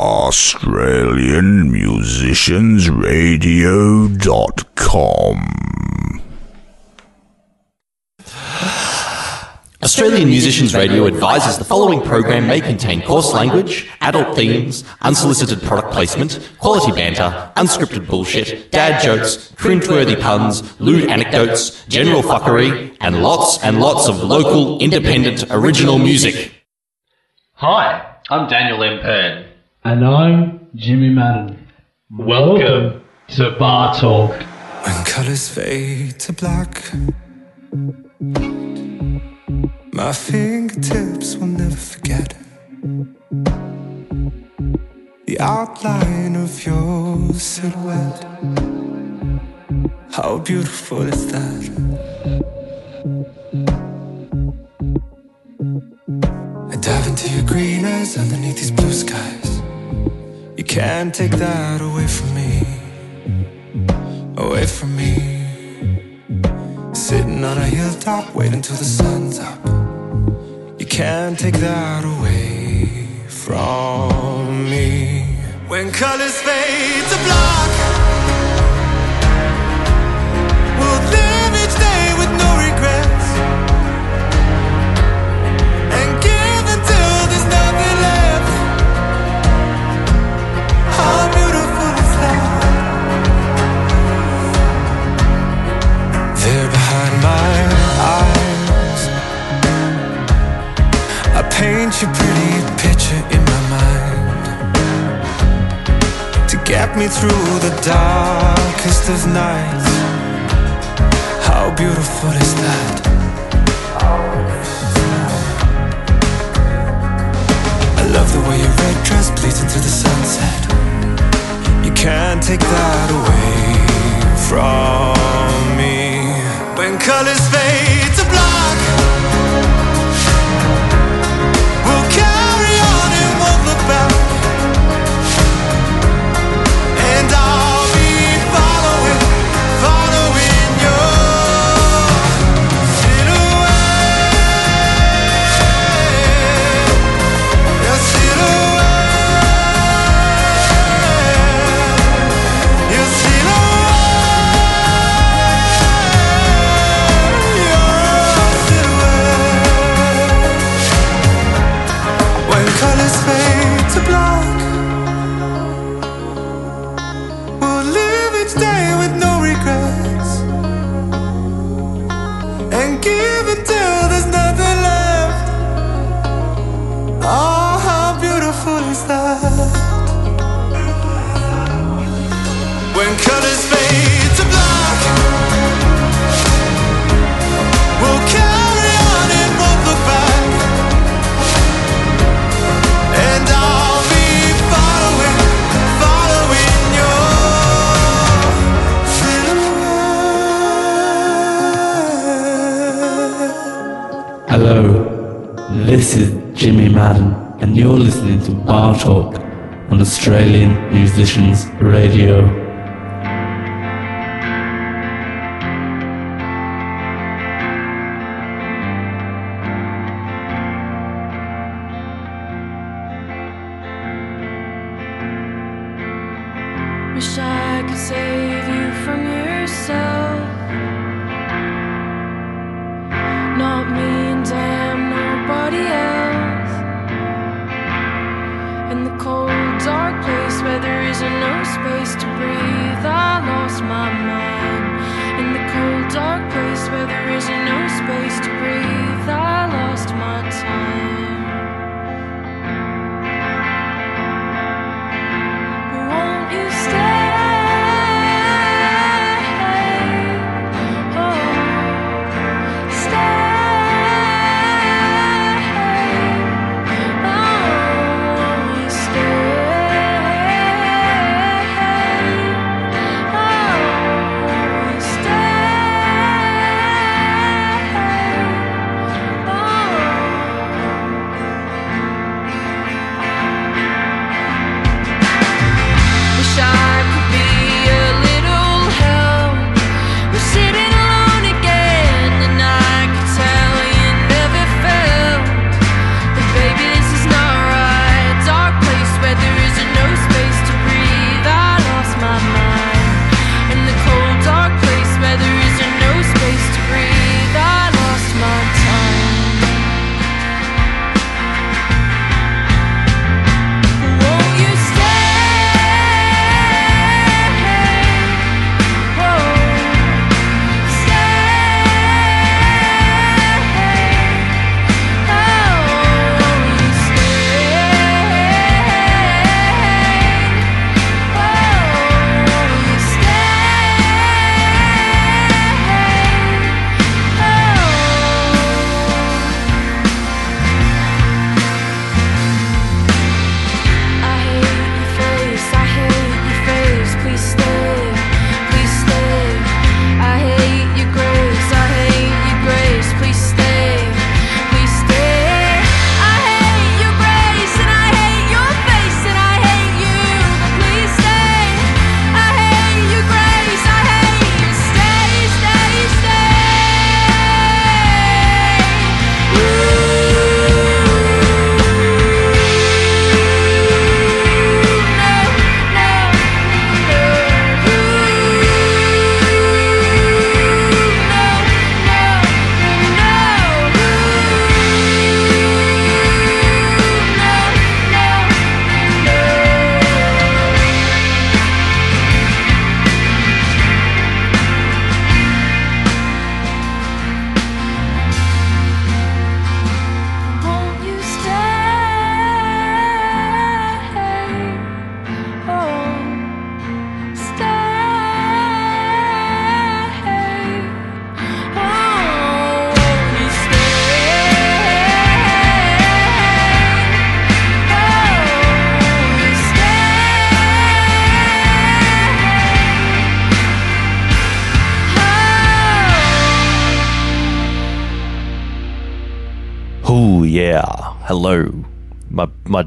AustralianMusiciansRadio.com. Australian Musicians Radio advises the following program may contain coarse language, adult themes, unsolicited product placement, quality banter, unscripted bullshit, dad jokes, cringeworthy puns, lewd anecdotes, general fuckery, and lots and lots of local, independent, original music. Hi, I'm Daniel M. Pern. And I'm Jimmy Madden. Welcome to Bar Talk. When colors fade to black, my fingertips will never forget the outline of your silhouette. How beautiful is that? I dive into your green eyes underneath these blue skies. You can't take that away from me away from me. Sitting on a hilltop, waiting till the sun's up. You can't take that away from me. When colors fade paint your pretty picture in my mind to get me through the darkest of nights. How beautiful is that? I love the way your red dress bleeds into the sunset. You can't take that away from me. When colors fade this is Jimmy Madden, and you're listening to Bar Talk on Australian Musicians Radio. Where there isn't no space to breathe,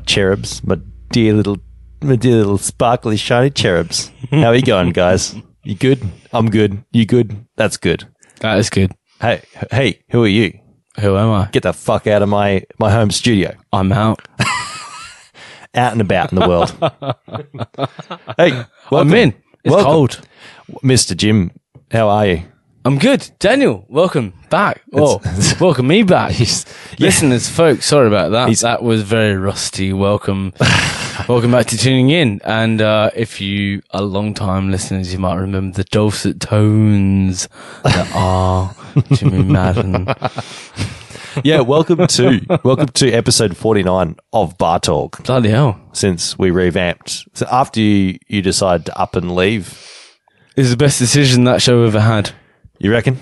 cherubs, my dear little, my dear little sparkly shiny cherubs. How are you going, guys? You good? I'm good. You good? That's good. That is good. Hey, hey, who are you? Who am I? Get the fuck out of my my home studio. I'm out. Out and about in the world. hey, I'm welcome. in. It's Welcome. cold. Mr. Jim. How are you? I'm good. Daniel, welcome back. Oh, welcome me back. Listeners, folks, sorry about that. That was very rusty. Welcome. welcome back to tuning in. And uh, if you are long time listeners, you might remember the dulcet tones that are Jimmy Madden. Yeah, welcome to welcome to episode 49 of Bar Talk. Bloody hell. Since we revamped, so after you you decided to up and leave, is the best decision that show ever had. You reckon?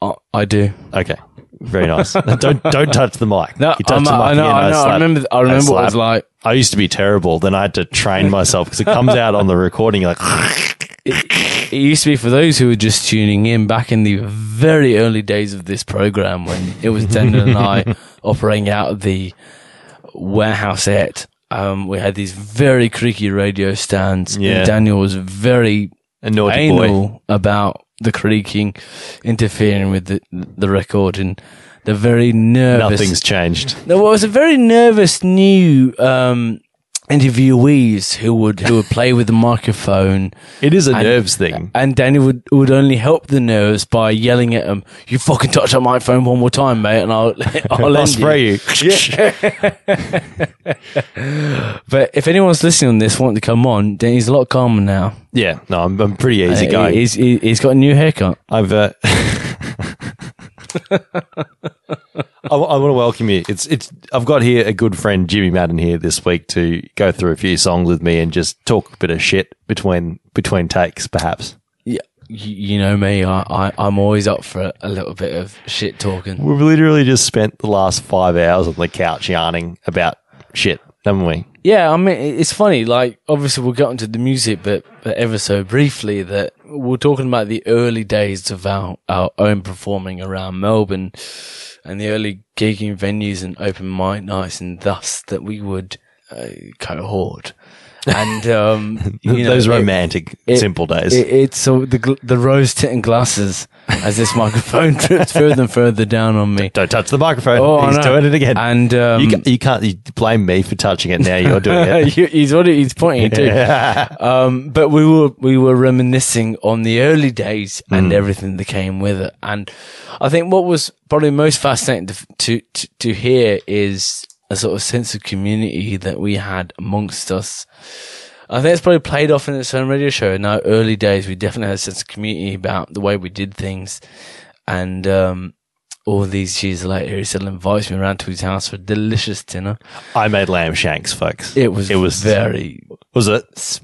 I, I do. Okay, very nice. don't don't touch the mic. No, you touch I'm- the mic I know, again, I know. I slap- remember, I remember what it was like. I used to be terrible. Then I had to train myself because it comes out on the recording. You're like, It used to be for those who were just tuning in back in the very early days of this program when it was Daniel and I operating out of the warehouse at. Um, we had these very creaky radio stands. Yeah. And Daniel was very a naughty boy. about the creaking interfering with the, the record and the very nervous. Nothing's changed. There was a very nervous new um, interviewees who would who would play with the microphone. It is a And- nerves thing. And Danny would, would only help the nerves by yelling at him, "You fucking touch that microphone one more time, mate, and I'll I'll, I'll spray you." you. But if anyone's listening on this, wanting to come on, then he's a lot calmer now. Yeah, no, I'm, I'm pretty easy Uh, going. He's he, he's got a new haircut. I've. Uh, I, want to welcome you. It's it's. I've got here a good friend Jimmy Madden here this week to go through a few songs with me and just talk a bit of shit between between takes, perhaps. Yeah, you, you know me. I, I I'm always up for a little bit of shit talking. We've literally just spent the last five hours on the couch yarning about shit, haven't we? Yeah, I mean, it's funny. Like, obviously, we'll get into the music, but, but ever so briefly, that we're talking about the early days of our, our own performing around Melbourne and the early gigging venues and open mic nights, and thus that we would uh, cohort. And, um, you know, Those romantic, it- simple days. It, it's so the the rose tinted glasses as this microphone drips further and further down on me. Don't touch the microphone. Oh, He's doing it again. And um, you, ca- you can't you blame me for touching it. Now you're doing it. You- he's he's pointing too. Um, but we were we were reminiscing on the early days and everything that came with it. And I think what was probably most fascinating to to to, to hear is a sort of sense of community that we had amongst us. I think it's probably played off in its own radio show. In our early days, we definitely had a sense of community about the way we did things. And um, all these years later, he still invites me around to his house for a delicious dinner. I made lamb shanks, folks. It was It was very Was it?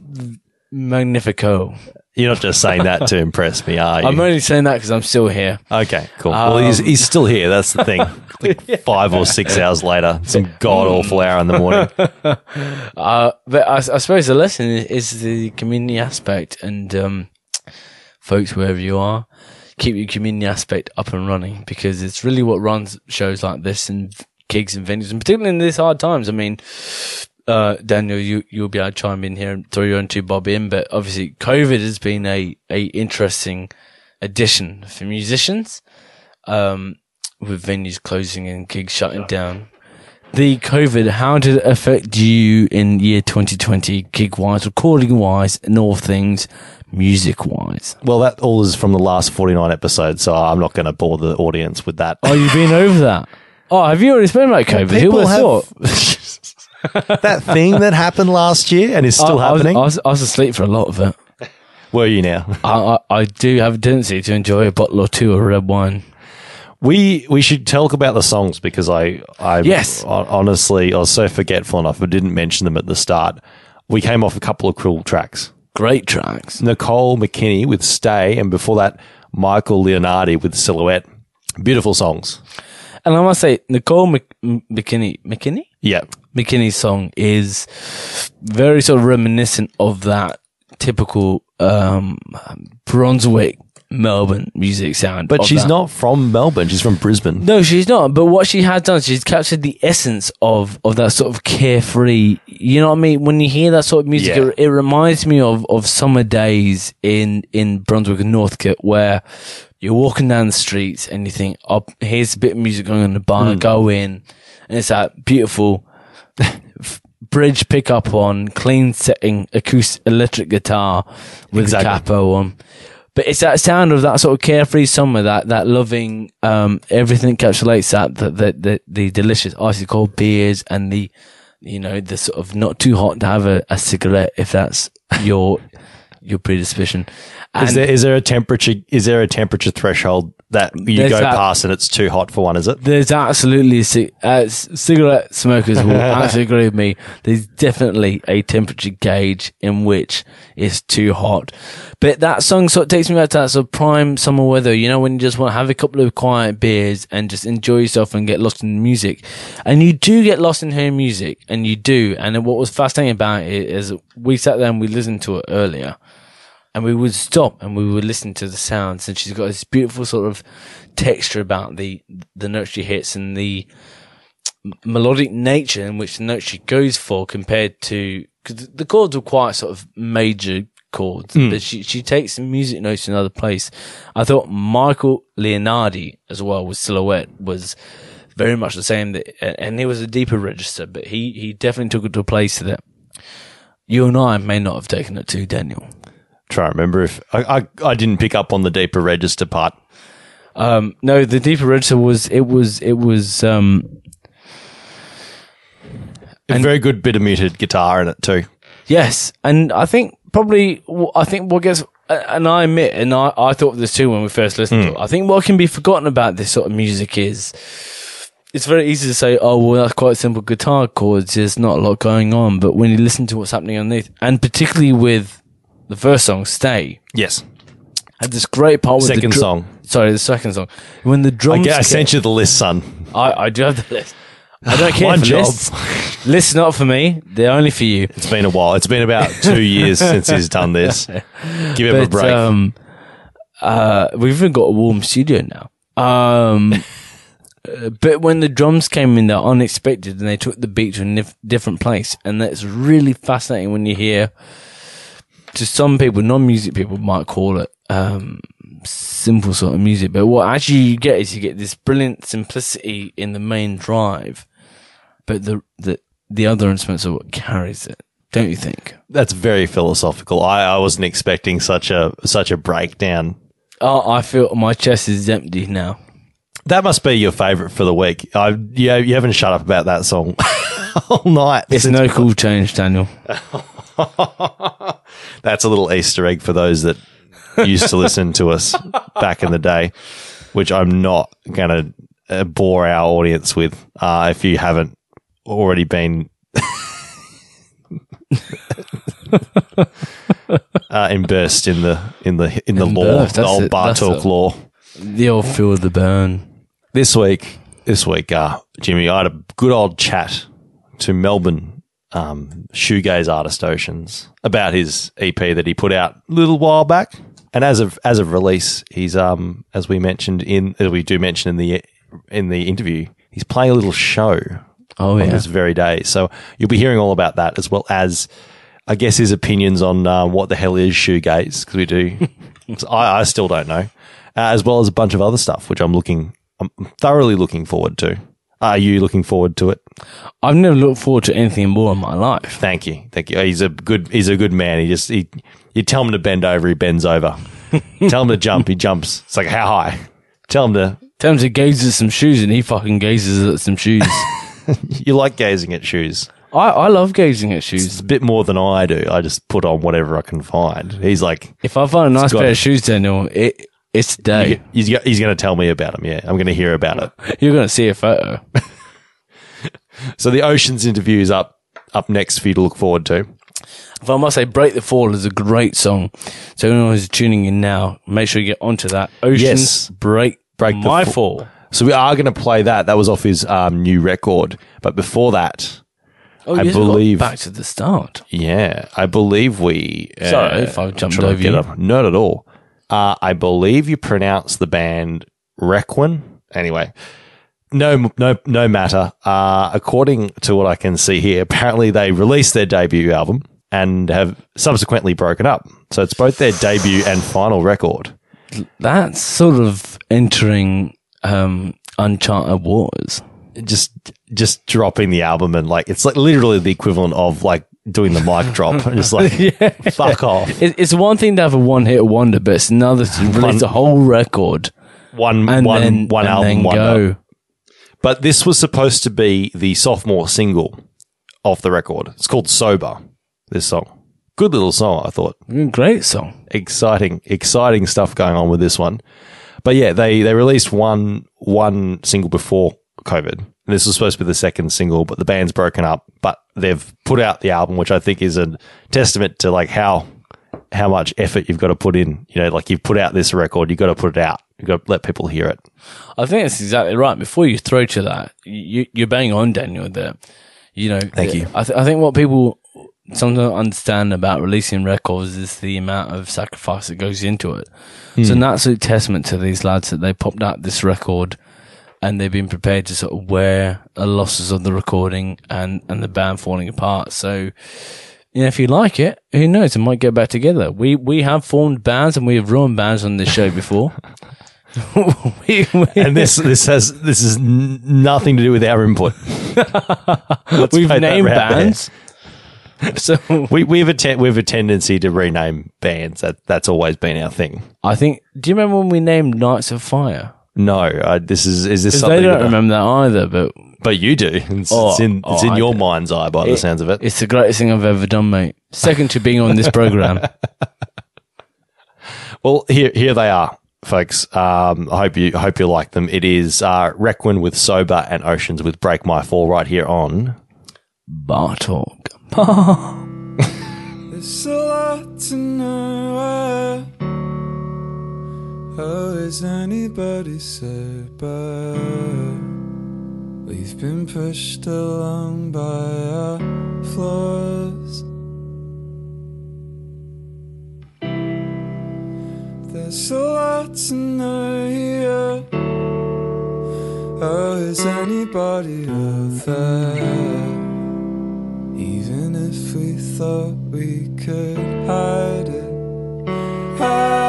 magnifico. You're not just saying that to impress me, are you? I'm only saying that because I'm still here. okay, cool. well, he's, Um, he's still here. That's the thing. Like five or six hours later, some god awful hour in the morning. Uh, but I, I suppose the lesson is, is the community aspect, and um, folks, wherever you are, keep your community aspect up and running because it's really what runs shows like this and gigs and venues, and particularly in these hard times. I mean, uh, Daniel, you you'll be able to chime in here and throw your own two bob in, but obviously, COVID has been a a interesting addition for musicians. Um, with venues closing and gigs shutting down. The COVID, how did it affect you in year 2020, gig wise, recording wise, and all things music wise? Well, that all is from the last 49 episodes, so I'm not going to bore the audience with that. Oh, you've been over that. Oh, have you already spoken about COVID? Who would have thought? that thing that happened last year and is still I, I was, happening. I, was, I was asleep for a lot of it. Were you now? I, I, I do have a tendency to enjoy a bottle or two of red wine. We we should talk about the songs because I I Yes. honestly I was so forgetful enough I didn't mention them at the start. We came off a couple of cool tracks. Great tracks. Nicole McKinney with Stay, and before that Michael Leonardi with Silhouette. Beautiful songs. And I must say, Nicole Mc, McKinney, McKinney? Yeah, McKinney's song is very sort of reminiscent of that typical um, Brunswick Melbourne music sound. But she's that. not from Melbourne. She's from Brisbane. No, she's not. But what she has done, she's captured the essence of of that sort of carefree. You know what I mean? When you hear that sort of music, Yeah. it, it reminds me of of summer days in in Brunswick and Northcote, where you're walking down the streets and you think, "Oh, here's a bit of music going on in the bar. Go in, and it's that beautiful." Bridge pickup on, clean setting, acoustic electric guitar with Exactly. a capo on. But it's that sound of that sort of carefree summer, that that loving, um, everything encapsulates that, the, the, the, the delicious icy cold beers and the, you know, the sort of not too hot to have a, a cigarette if that's your, your predisposition. And Is there is there a temperature is there a temperature threshold that you go that- past and it's too hot for one? Is it? there's absolutely, uh, cigarette smokers will actually agree with me. There's definitely a temperature gauge in which it's too hot. But that song sort of takes me back to that sort of prime summer weather, you know, when you just want to have a couple of quiet beers and just enjoy yourself and get lost in the music. And you do get lost in her music, and you do. And what was fascinating about it is we sat there and we listened to it earlier and we would stop and we would listen to the sounds. And she's got this beautiful sort of texture about the the notes she hits and the melodic nature in which the notes she goes for compared to because the chords are quite sort of major chords. Hmm. But she she takes music notes to another place. I thought michael leonardi as well with silhouette was very much the same. That and he was a deeper register but he he definitely took it to a place that you and i may not have taken it to daniel Try to remember if I, I I didn't pick up on the deeper register part. Um, no, the deeper register was it was it was um A very good bit of muted guitar in it too. yes, and I think probably I think what gets and I admit and I I thought this too when we first listened to it. I think what can be forgotten about this sort of music is it's very easy to say, oh well, that's quite simple guitar chords. There's not a lot going on, but when you listen to what's happening underneath, and particularly with the first song, "Stay," Yes. had this great part with the Second dru- song. Sorry, the second song when the I, drums. get, I sent you the list, son. I, I do have the list. I don't care One for job. lists. Lists not for me. They're only for you. It's been a while. It's been about two years since he's done this. Give him a But break. um, uh, we've even got a warm studio now. Um, uh, but when the drums came in, they're unexpected, and they took the beat to a nif- different place, and that's really fascinating when you hear. To some people, non-music people might call it um, simple sort of music, but what actually you get is you get this brilliant simplicity in the main drive, but the the the other instruments are what carries it, don't you think? That's very philosophical. I, I wasn't expecting such a such a breakdown. Oh, I feel my chest is empty now. That must be your favourite for the week. I yeah, you haven't shut up about that song all night. It's no cool change, Daniel. That's a little Easter egg for those that used to listen to us back in the day, which I'm not going to uh, bore our audience with. Uh, if you haven't already been uh, immersed in the in the in the law, the old it, that's Bartok lore. The old feel of the burn. This week, this week, uh, Jimmy, I had a good old chat to Melbourne um, shoegaze artist Oceans about his EP that he put out a little while back. And as of as of release, he's um as we mentioned in as we do mention in the in the interview, he's playing a little show Oh on yeah. this very day. So you'll be hearing all about that as well as, I guess, his opinions on uh, what the hell is shoegaze because we do. I, I still don't know, uh, as well as a bunch of other stuff which I'm looking, I'm thoroughly looking forward to. Are you looking forward to it? I've never looked forward to anything more in my life. Thank you, thank you. He's a good, he's a good man. He just, he, you tell him to bend over, he bends over. tell him to jump, he jumps. It's like how high? Tell him to. Tell him to gaze at some shoes, and he fucking gazes at some shoes. You like gazing at shoes. I, I love gazing at shoes. It's a bit more than I do. I just put on whatever I can find. He's like, If I find a nice pair of shoes, Daniel, it it's today. He's, go- he's going to tell me about him. Yeah, I'm going to hear about it. You're gonna see a photo. So the Oceans interview is up up next for you to look forward to. If I must say, "Break the Fall" is a great song. So anyone who's tuning in now, make sure you get onto that. Oceans Yes. break Break the my Fall. fall. So we are going to play that. That was off his um, new record. But before that, Oh, I got believe- back to the start. yeah, I believe we. uh, Sorry if I jumped trying to over get you. up. Not at all. Uh, I believe you pronounce the band Requin. Anyway, no, no, no matter. Uh, according to what I can see here, apparently they released their debut album and have subsequently broken up. So it's both their debut and final record. That's sort of entering um, uncharted waters. Just, just dropping the album and like it's like literally the equivalent of like doing the mic drop. Just like yeah. fuck off. It, it's one thing to have a one hit wonder, but it's another to release a whole record One, and one, then, one and album, then one go. But this was supposed to be the sophomore single off the record. It's called Sober, this song. Good little song, I thought. Mm, great song. Exciting, exciting stuff going on with this one. But yeah, they, they released one, one single before COVID. This was supposed to be the second single, but the band's broken up, but they've put out the album, which I think is a testament to like how, how much effort you've got to put in. You know, like you've put out this record, you've got to put it out. You've got to let people hear it. I think that's exactly right. Before you throw to that, you, you're bang on, Daniel. That you know. Thank you. I, th- I think what people sometimes understand about releasing records is the amount of sacrifice that goes into it. Hmm. It's an absolute testament to these lads that they popped out this record and they've been prepared to sort of wear the losses of the recording and, and the band falling apart. So, you know, if you like it, who knows? It might get back together. We we have formed bands and we have ruined bands on this show before. we, we, And this, this has, this is n- nothing to do with our input. We've named there. bands. So We we have a te- we have a tendency to rename bands. That that's always been our thing. I think. Do you remember when we named Knights of Fire? No, uh, this is is this 'Cause something? they don't that- remember that either. But but you do. It's, Oh, it's in it's oh, in I your do. mind's eye by the sounds of it. it's the greatest thing I've ever done, mate. Second to being on this program. Well, here here they are, folks. Um, I hope you I hope you like them. It is uh, Requin with Sober and Oceans with Break My Fall right here on. Bar talk. There's a lot to know. How is anybody sober? We've been pushed along by our flaws. There's a lot to know here. How is anybody out there? Even if we thought we could hide it, hide,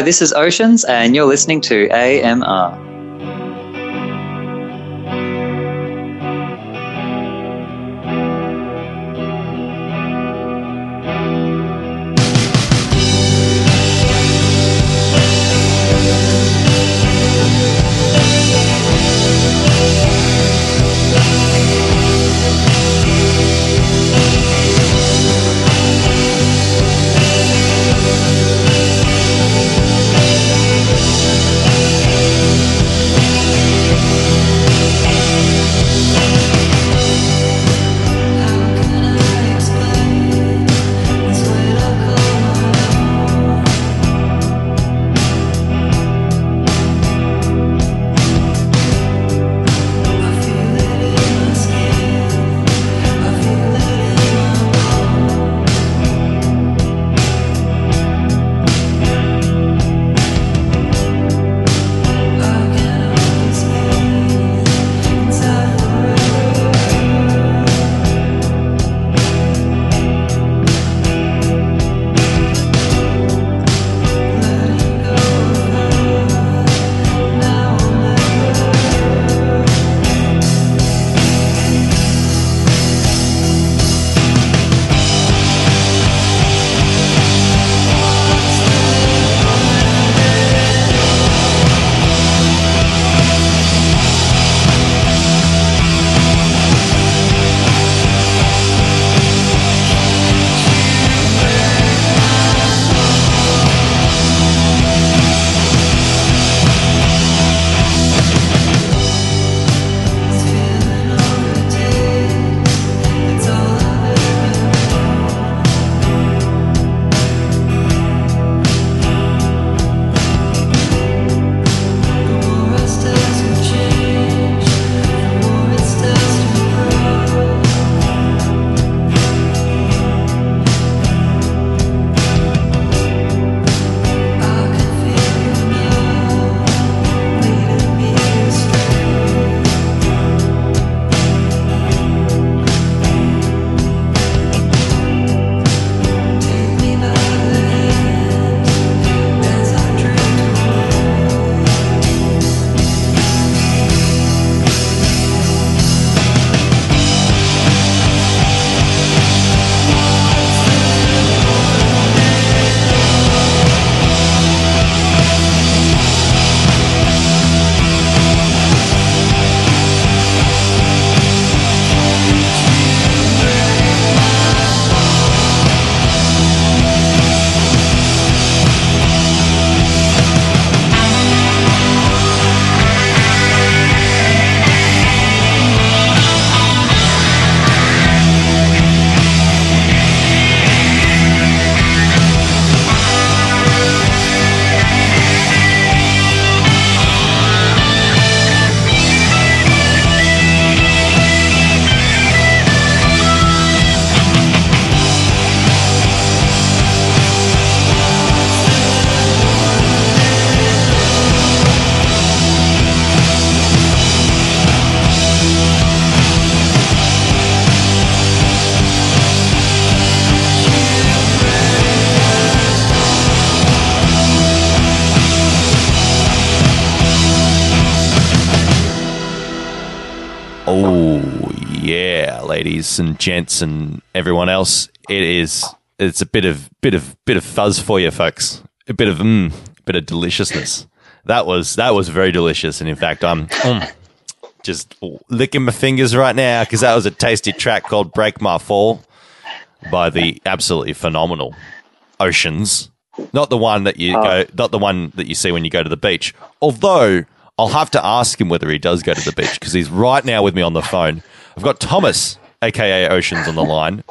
Hi, this is Oceans, and you're listening to AMR. Ladies and gents and everyone else. It is. It's a bit of bit of bit of fuzz for you, folks. A bit of mm, bit of deliciousness. That was that was very delicious, and in fact, I'm mm, just licking my fingers right now because that was a tasty track called "Break My Fall" by the absolutely phenomenal Oceans. Not the one that you go, not the one that you see when you go to the beach. Although I'll have to ask him whether he does go to the beach because he's right now with me on the phone. I've got Thomas, aka Oceans, on the line.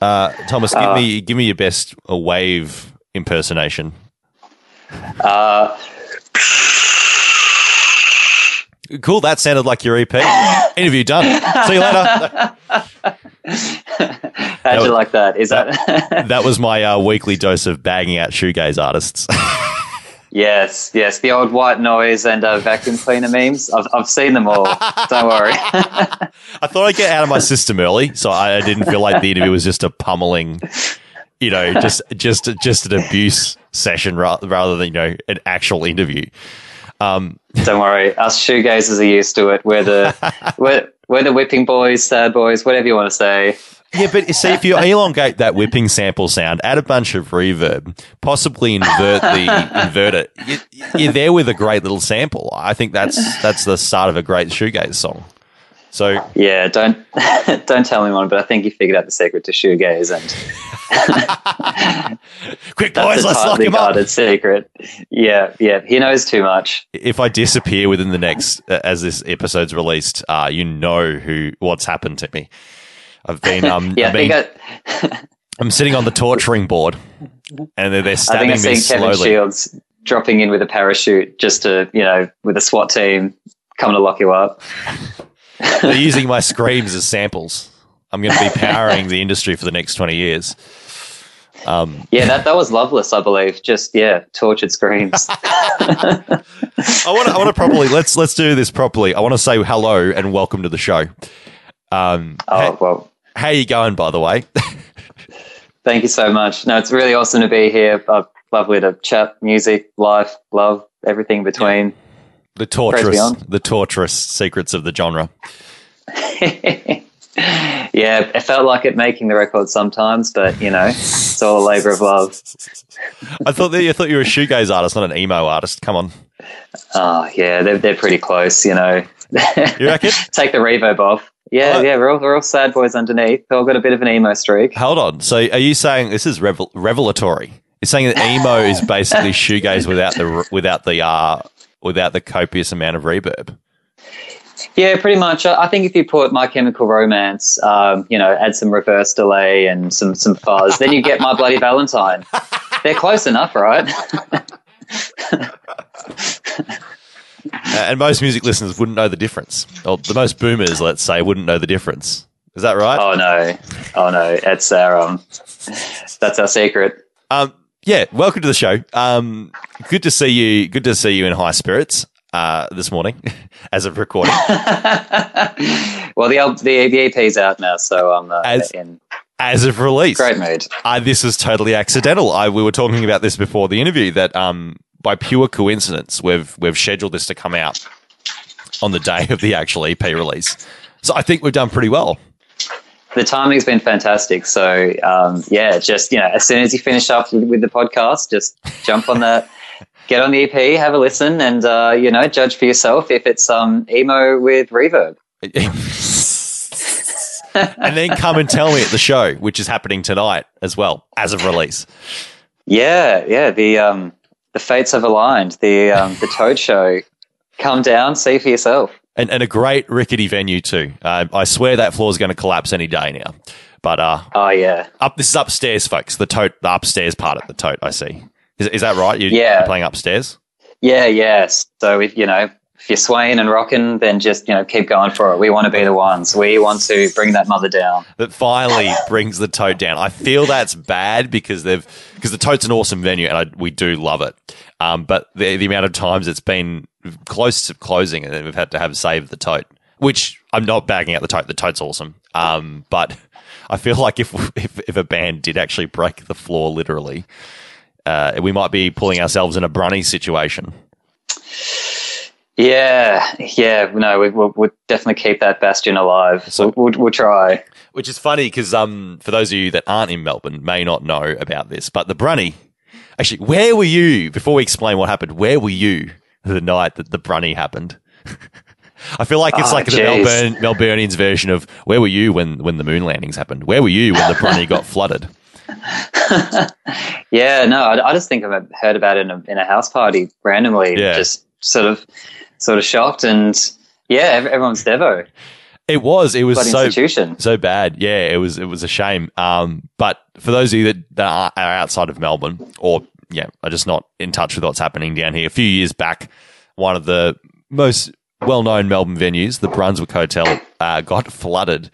Uh, Thomas, give me give me your best uh, wave impersonation. Uh, Cool. That sounded like your EP. Interview done. See you later. how'd you like that? Is that? That was my uh, weekly dose of bagging out shoegaze artists. yes, yes. The old white noise and uh, vacuum cleaner memes. I've, I've seen them all. Don't worry. I thought I'd get out of my system early, so I I didn't feel like the interview was just a pummeling, you know, just just just an abuse session ra- rather than you know an actual interview. Um, Don't worry, us shoegazers are used to it. We're the we're, we're the whipping boys, sad boys, whatever you want to say. Yeah, but see, if you elongate that whipping sample sound, add a bunch of reverb, possibly invert the inverter, you, you're there with a great little sample. I think that's that's the start of a great shoegaze song. So Yeah, don't don't tell anyone, but I think you figured out the secret to shoegaze, and quick, boys, let's lock him up. guarded secret. Yeah, yeah, he knows too much. If I disappear within the next, uh, as this episode's released, uh, you know who what's happened to me. I've been, um, Yeah, I've been, I, I'm sitting on the torturing board, and they're, they're I think I've me seen Kevin slowly. Shields dropping in with a parachute just to you know with a SWAT team coming to lock you up. They're using my screams as samples. I'm going to be powering the industry for the next 20 years. Um, Yeah, that that was Loveless, I believe. Just yeah, tortured screams. I want to. I want to properly. Let's let's do this properly. I want to say hello and welcome to the show. Um, oh hey- well, how you going, by the way? thank you so much. No, it's really awesome to be here. Uh, lovely to chat music, life, love, everything in between. the torturous, the torturous secrets of the genre. yeah, it felt like it making the record sometimes, but you know, it's all a labor of love. I thought that I thought you were a shoegaze artist, not an emo artist. Come on, Oh yeah, they're they're pretty close, you know. you reckon? Take the reverb off. Yeah, What? yeah, we're all we're all sad boys underneath. They've all got a bit of an emo streak. Hold on. So, are you saying this is revel- revelatory? You're saying that emo is basically shoegaze without the without the uh without the copious amount of reverb. Yeah, pretty much. I I think if you put My Chemical Romance, um, you know, add some reverse delay and some some fuzz, then you get My Bloody Valentine. They're close enough, right? Uh, and most music listeners wouldn't know the difference. Or the most boomers, let's say, wouldn't know the difference. Is that right? oh no, oh no, it's our um, that's our secret. Um, yeah, welcome to the show. Um, good to see you. Good to see you in high spirits uh, this morning, as of recording. well, the the the EP's out now, so I'm uh, As- in As of release, great mood. uh, this is totally accidental. I, we were talking about this before the interview that um, by pure coincidence, we've we've scheduled this to come out on the day of the actual EP release. So I think we've done pretty well. The timing's been fantastic. So um, yeah, just you know, as soon as you finish up with, with the podcast, just jump on that. Get on the EP, have a listen, and uh, you know, judge for yourself if it's um, emo with reverb. and then come and tell me at the show, which is happening tonight as well as of release. Yeah, yeah. The um, the fates have aligned. The um, the Tote Show. Come down, see for yourself. and, and a great rickety venue too. Uh, I swear that floor is going to collapse any day now. But uh, Oh yeah, up this is upstairs, folks. The tote, the upstairs part of the tote. I see. Is, is that right? You, Yeah. You're playing upstairs. yeah, yeah. So if you know if you're swaying and rocking, then just you know keep going for it. We want to be the ones. We want to bring that mother down. That finally brings the tote down. I feel that's bad because they've because the tote's an awesome venue and I, we do love it. Um, but the the amount of times it's been close to closing and then we've had to have save the tote, which I'm not bagging out the tote. The tote's awesome. Um, but I feel like if if if a band did actually break the floor literally, uh, we might be pulling ourselves in a brunny situation. Yeah, yeah. No, we, we'll, we'll definitely keep that bastion alive. So- we'll, we'll, we'll try. Which is funny because um, for those of you that aren't in Melbourne may not know about this, but the Brunny. Actually, where were you before we explain what happened? Where were you the night that the Brunny happened? I feel like it's Oh, like the. Melbourne Melburnians version of where were you when when the moon landings happened? Where were you when the Brunny got flooded? Yeah, no, I, I just think I've heard about it in a, in a house party randomly. Yeah. Just sort of, sort of shocked, and yeah, everyone's devo. It was it was so so bad. Yeah, it was it was a shame. Um, but for those of you that, that are, are outside of Melbourne, or yeah, are just not in touch with what's happening down here. A few years back, one of the most well-known Melbourne venues, the Brunswick Hotel, uh, got flooded,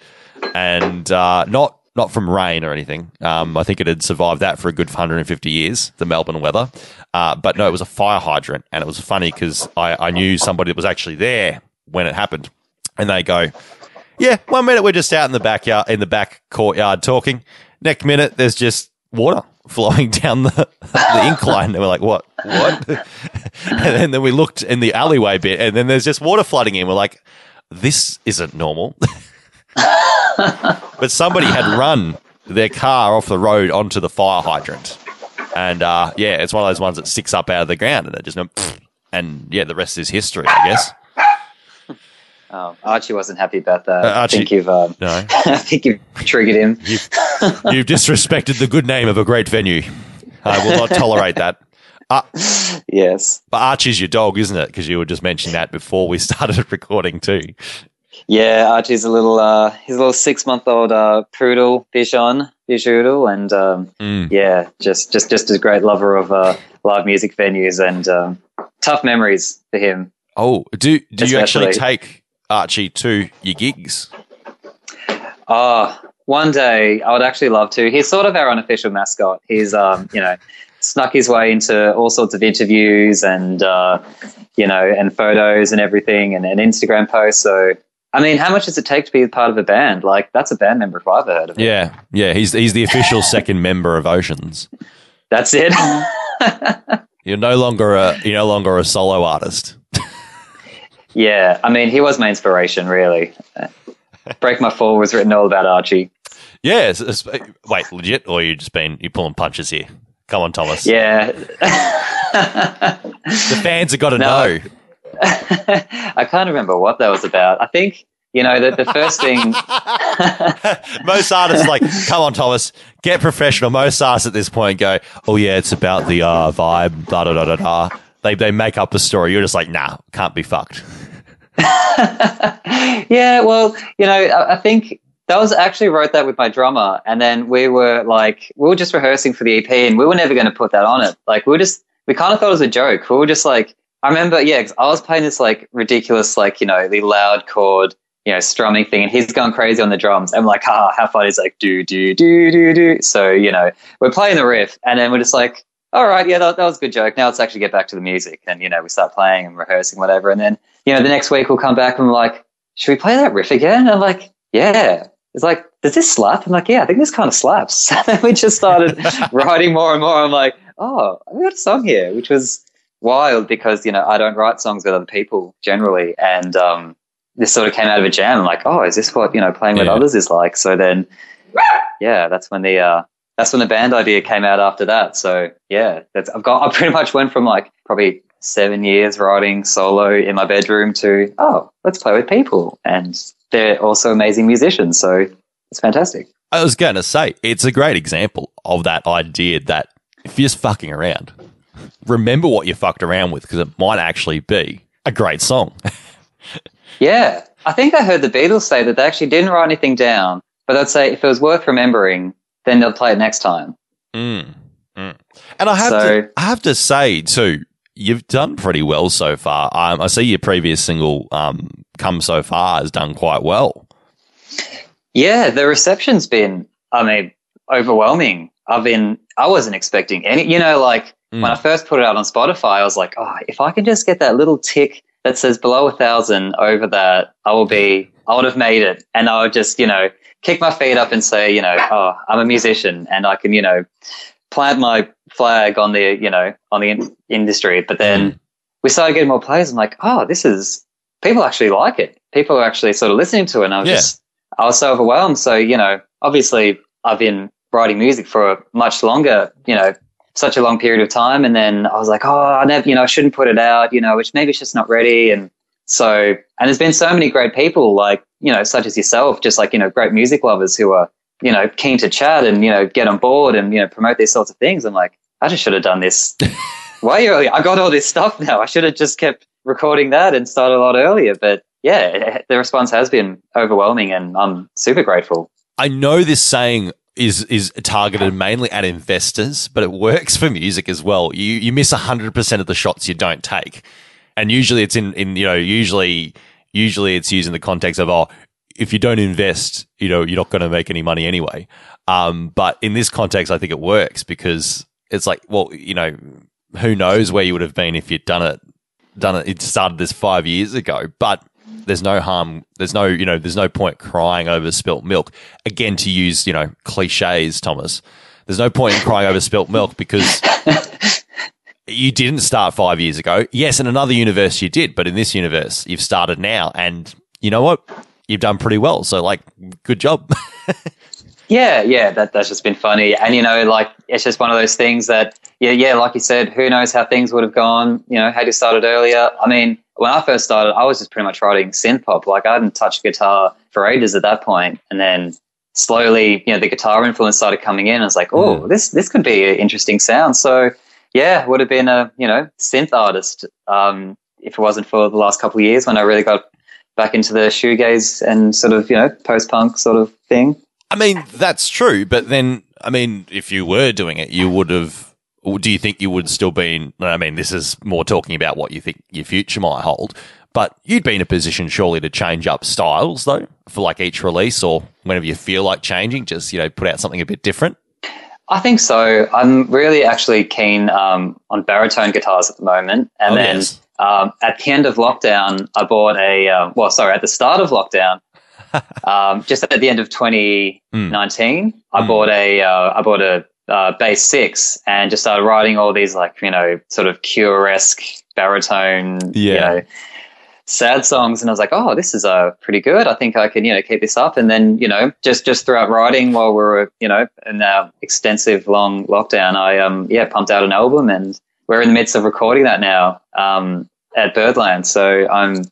and uh, not not from rain or anything. Um, I think it had survived that for a good 150 years, the Melbourne weather. Uh, but no, it was a fire hydrant, and it was funny because I, I knew somebody that was actually there when it happened, and they go, yeah, one minute we're just out in the backyard, in the back courtyard talking. Next minute, there's just water flowing down the, the incline. And we're like, what? What? and then, then we looked in the alleyway bit, and then there's just water flooding in. We're like, this isn't normal. but somebody had run their car off the road onto the fire hydrant. And uh, yeah, it's one of those ones that sticks up out of the ground and it just and yeah, the rest is history, I guess. Oh, Archie wasn't happy about that. Uh, Archie- I think you've, um, No. I think you've triggered him. You've, you've disrespected the good name of a great venue. I will not tolerate that. Uh, Yes. but Archie's your dog, isn't it? Because you were just mentioning that before we started recording too. Yeah, Archie's a little, uh, he's a little six month old uh, poodle, Bichon, Bichoodle, and um, Mm. yeah, just just just a great lover of uh, live music venues and um, tough memories for him. Oh, do do you actually take Archie to your gigs? Oh, one day I would actually love to. He's sort of our unofficial mascot. He's, um, you know, snuck his way into all sorts of interviews and, uh, you know, and photos and everything and, and Instagram posts. So, I mean, how much does it take to be part of a band? Like, that's a band member if I've ever heard of it. Yeah, yeah. He's he's the official second member of Oceans. That's it. You're no longer a you're no longer a solo artist. yeah. I mean, he was my inspiration, really. Break My Fall was written all about Archie. Yeah. it's- it's- wait, legit, or you just been you pulling punches here? Come on, Thomas. Yeah. The fans have got to No. know. I can't remember what that was about. I think, you know, the, the first thing. Most artists like, come on, Thomas, get professional. Most artists at this point go, oh yeah, it's about the uh, vibe, da da da da da. They they make up a story. You're just like, nah, can't be fucked. yeah, well, you know, I, I think that was actually wrote that with my drummer, and then we were like, we were just rehearsing for the EP, and we were never going to put that on it. Like, we were just, we kind of thought it was a joke. We were just like, I remember, yeah, 'cause I was playing this like ridiculous, like you know, the loud chord, you know, strumming thing, and he's going crazy on the drums. I'm like, ah, how fun He's like do do do do do. So you know, we're playing the riff, and then we're just like. All right, yeah, that, that was a good joke. Now let's actually get back to the music, and you know, we start playing and rehearsing, whatever. And then, you know, the next week we'll come back and we're like, should we play that riff again? And I'm like, yeah. It's like, does this slap? I'm like, yeah, I think this kind of slaps. And then we just started writing more and more. I'm like, oh, we got a song here, which was wild because, you know, I don't write songs with other people generally. And um, this sort of came out of a jam. Like, oh, is this what, you know, playing with Yeah. others is like? So then, yeah, that's when the, uh, that's when the band idea came out after that. So yeah, that's, I've got, I pretty much went from like probably seven years writing solo in my bedroom to, oh, let's play with people. And they're also amazing musicians. So it's fantastic. I was going to say, it's a great example of that idea that if you're just fucking around, remember what you fucked around with because it might actually be a great song. Yeah. I think I heard the Beatles say that they actually didn't write anything down, but they'd say if it was worth remembering, then they'll play it next time. Mm, mm. And I have So- to, I have to say too, you've done pretty well so far. Um, I see your previous single, um, "Come So Far," has done quite well. Yeah, the reception's been, I mean, overwhelming. I've been, I wasn't expecting any, you know, like Mm. when I first put it out on Spotify, I was like, oh, if I can just get that little tick that says below a thousand over that, I will be, I would have made it. And I would just, you know, kick my feet up and say, you know, oh, I'm a musician and I can, you know, plant my flag on the, you know, on the in- industry. But then we started getting more players. I'm like, oh, this is, people actually like it. People are actually sort of listening to it. And I was Yeah. just, I was so overwhelmed. So, you know, obviously I've been writing music for a much longer, you know, such a long period of time. And then I was like, oh, I never, you know, I shouldn't put it out, you know, which maybe it's just not ready. And so, and there's been so many great people like, you know, such as yourself, just like, you know, great music lovers who are, you know, keen to chat and, you know, get on board and, you know, promote these sorts of things. I'm like, I just should have done this way earlier. I got all this stuff now. I should have just kept recording that and started a lot earlier. But yeah, the response has been overwhelming and I'm super grateful. I know this saying is is targeted mainly at investors, but it works for music as well. You you miss hundred percent of the shots you don't take, and usually it's in in you know usually usually it's used in the context of oh if you don't invest you know you're not going to make any money anyway. Um, but in this context, I think it works because it's like well you know who knows where you would have been if you'd done it done it it started this five years ago, but there's no harm. There's no, you know, there's no point crying over spilt milk. Again, to use, you know, cliches, Thomas. There's no point in crying over spilt milk because you didn't start five years ago. Yes, in another universe you did, but in this universe you've started now, and you know what? You've done pretty well. So, like, good job. Yeah, yeah, that, that's just been funny. And, you know, like, it's just one of those things that, yeah, yeah, like you said, who knows how things would have gone, you know, had you started earlier. I mean, when I first started, I was just pretty much writing synth pop. Like, I hadn't touched guitar for ages at that point. And then slowly, you know, the guitar influence started coming in. I was like, oh, this, this could be an interesting sound. So, yeah, would have been a, you know, synth artist um, if it wasn't for the last couple of years when I really got back into the shoegaze and sort of, you know, post punk sort of thing. I mean, that's true, but then, I mean, if you were doing it, you would have. Do you think you would still been? I mean, this is more talking about what you think your future might hold. But you'd be in a position, surely, to change up styles, though, for like each release or whenever you feel like changing. Just you know, put out something a bit different. I think so. I'm really actually keen um, on baritone guitars at the moment. And Oh, then yes. um, at the end of lockdown, I bought a, uh, well, sorry, at the start of lockdown, um, just at the end of 2019, I bought a, uh, I bought a uh, bass six and just started writing all these like, you know, sort of cure-esque baritone, you Yeah. know, sad songs and I was like, oh, this is uh, pretty good. I think I can, you know, keep this up. And then, you know, just just throughout writing while we were, you know, in our extensive long lockdown, I um yeah pumped out an album and we're in the midst of recording that now um, at Birdland. So I'm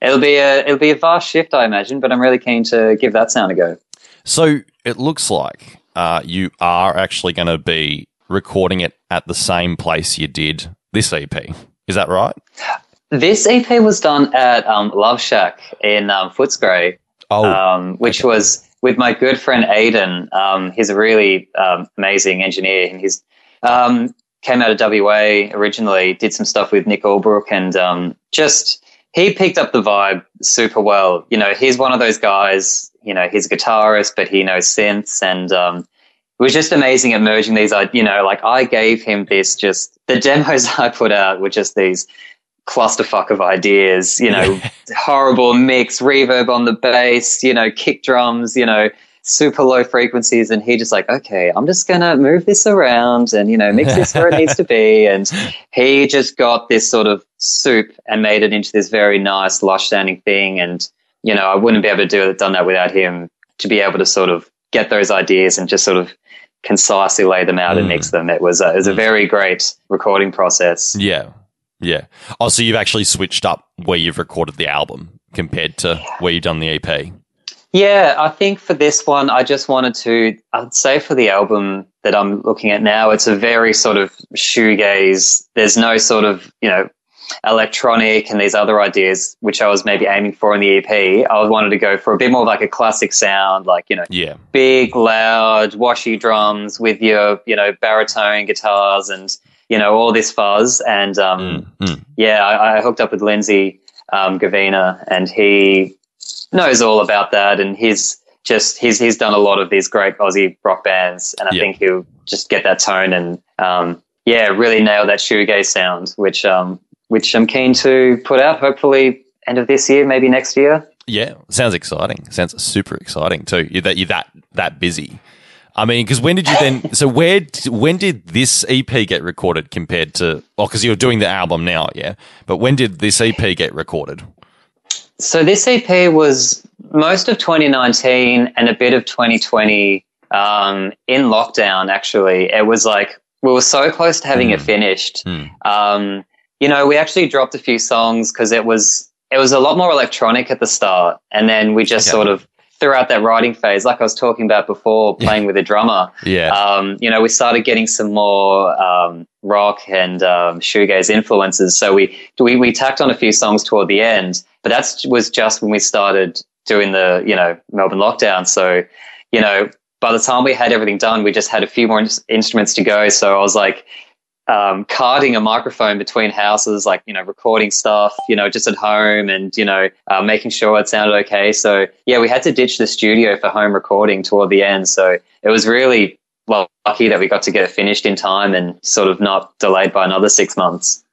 it'll be a it'll be a vast shift, I imagine, but I'm really keen to give that sound a go. So it looks like uh, you are actually going to be recording it at the same place you did this EP. Is that right? This EP was done at um, Love Shack in um, Footscray. Oh, um, which was with my good friend Aiden. Um, he's a really um, amazing engineer, and he's um, came out of WA originally. Did some stuff with Nick Allbrook, and um, just he picked up the vibe super well. You know, he's one of those guys. You know, he's a guitarist, but he knows synths, and um, it was just amazing at merging these. I, you know, like I gave him this. Just the demos I put out were just these clusterfuck of ideas, you know, horrible mix, reverb on the bass, you know, kick drums, you know, super low frequencies. And he just like, okay, I'm just going to move this around and, you know, mix this where it needs to be. And he just got this sort of soup and made it into this very nice, lush sounding thing. And, you know, I wouldn't be able to do it, done that without him to be able to sort of get those ideas and just sort of concisely lay them out and mix mm. them. It was a, it was a mm. very great recording process. yeah, yeah. Oh, so you've actually switched up where you've recorded the album compared to where you've done the EP. Yeah, I think for this one, I just wanted to, I'd say for the album that I'm looking at now, it's a very sort of shoegaze. There's no sort of, you know, electronic and these other ideas, which I was maybe aiming for in the EP. I wanted to go for a bit more of like a classic sound, like, you know, Yeah, big, loud, washy drums with your, you know, baritone guitars and, you know, all this fuzz. And, um, Mm, mm. yeah, I, I hooked up with Lindsay um, Gravina, and he knows all about that. And he's just he's he's done a lot of these great Aussie rock bands, and I Yeah. think he'll just get that tone and um, yeah, really nail that shoegaze sound, which um, which I'm keen to put out. Hopefully, end of this year, maybe next year. yeah. Sounds exciting. Sounds super exciting too. You that you're that that busy. I mean, because when did you then? So where? When did this EP get recorded compared to? Well, because you're doing the album now, yeah. But when did this EP get recorded? So this EP was most of 2019 and a bit of 2020 um, in lockdown. Actually, it was like we were so close to having it finished. Hmm. Um, you know, we actually dropped a few songs because it was it was a lot more electronic at the start, and then we just Okay. sort of throughout that writing phase, like I was talking about before, playing with a drummer. Yeah. Um, you know, we started getting some more um, rock and um, shoegaze influences. So we, we we tacked on a few songs toward the end, but that was just when we started doing the you know Melbourne lockdown. So you know, by the time we had everything done, we just had a few more ins- instruments to go. So I was like um, carting a microphone between houses, like, you know, recording stuff, you know, just at home and, you know, uh, making sure it sounded okay. So, yeah, we had to ditch the studio for home recording toward the end. So it was really well, lucky that we got to get it finished in time and sort of not delayed by another six months.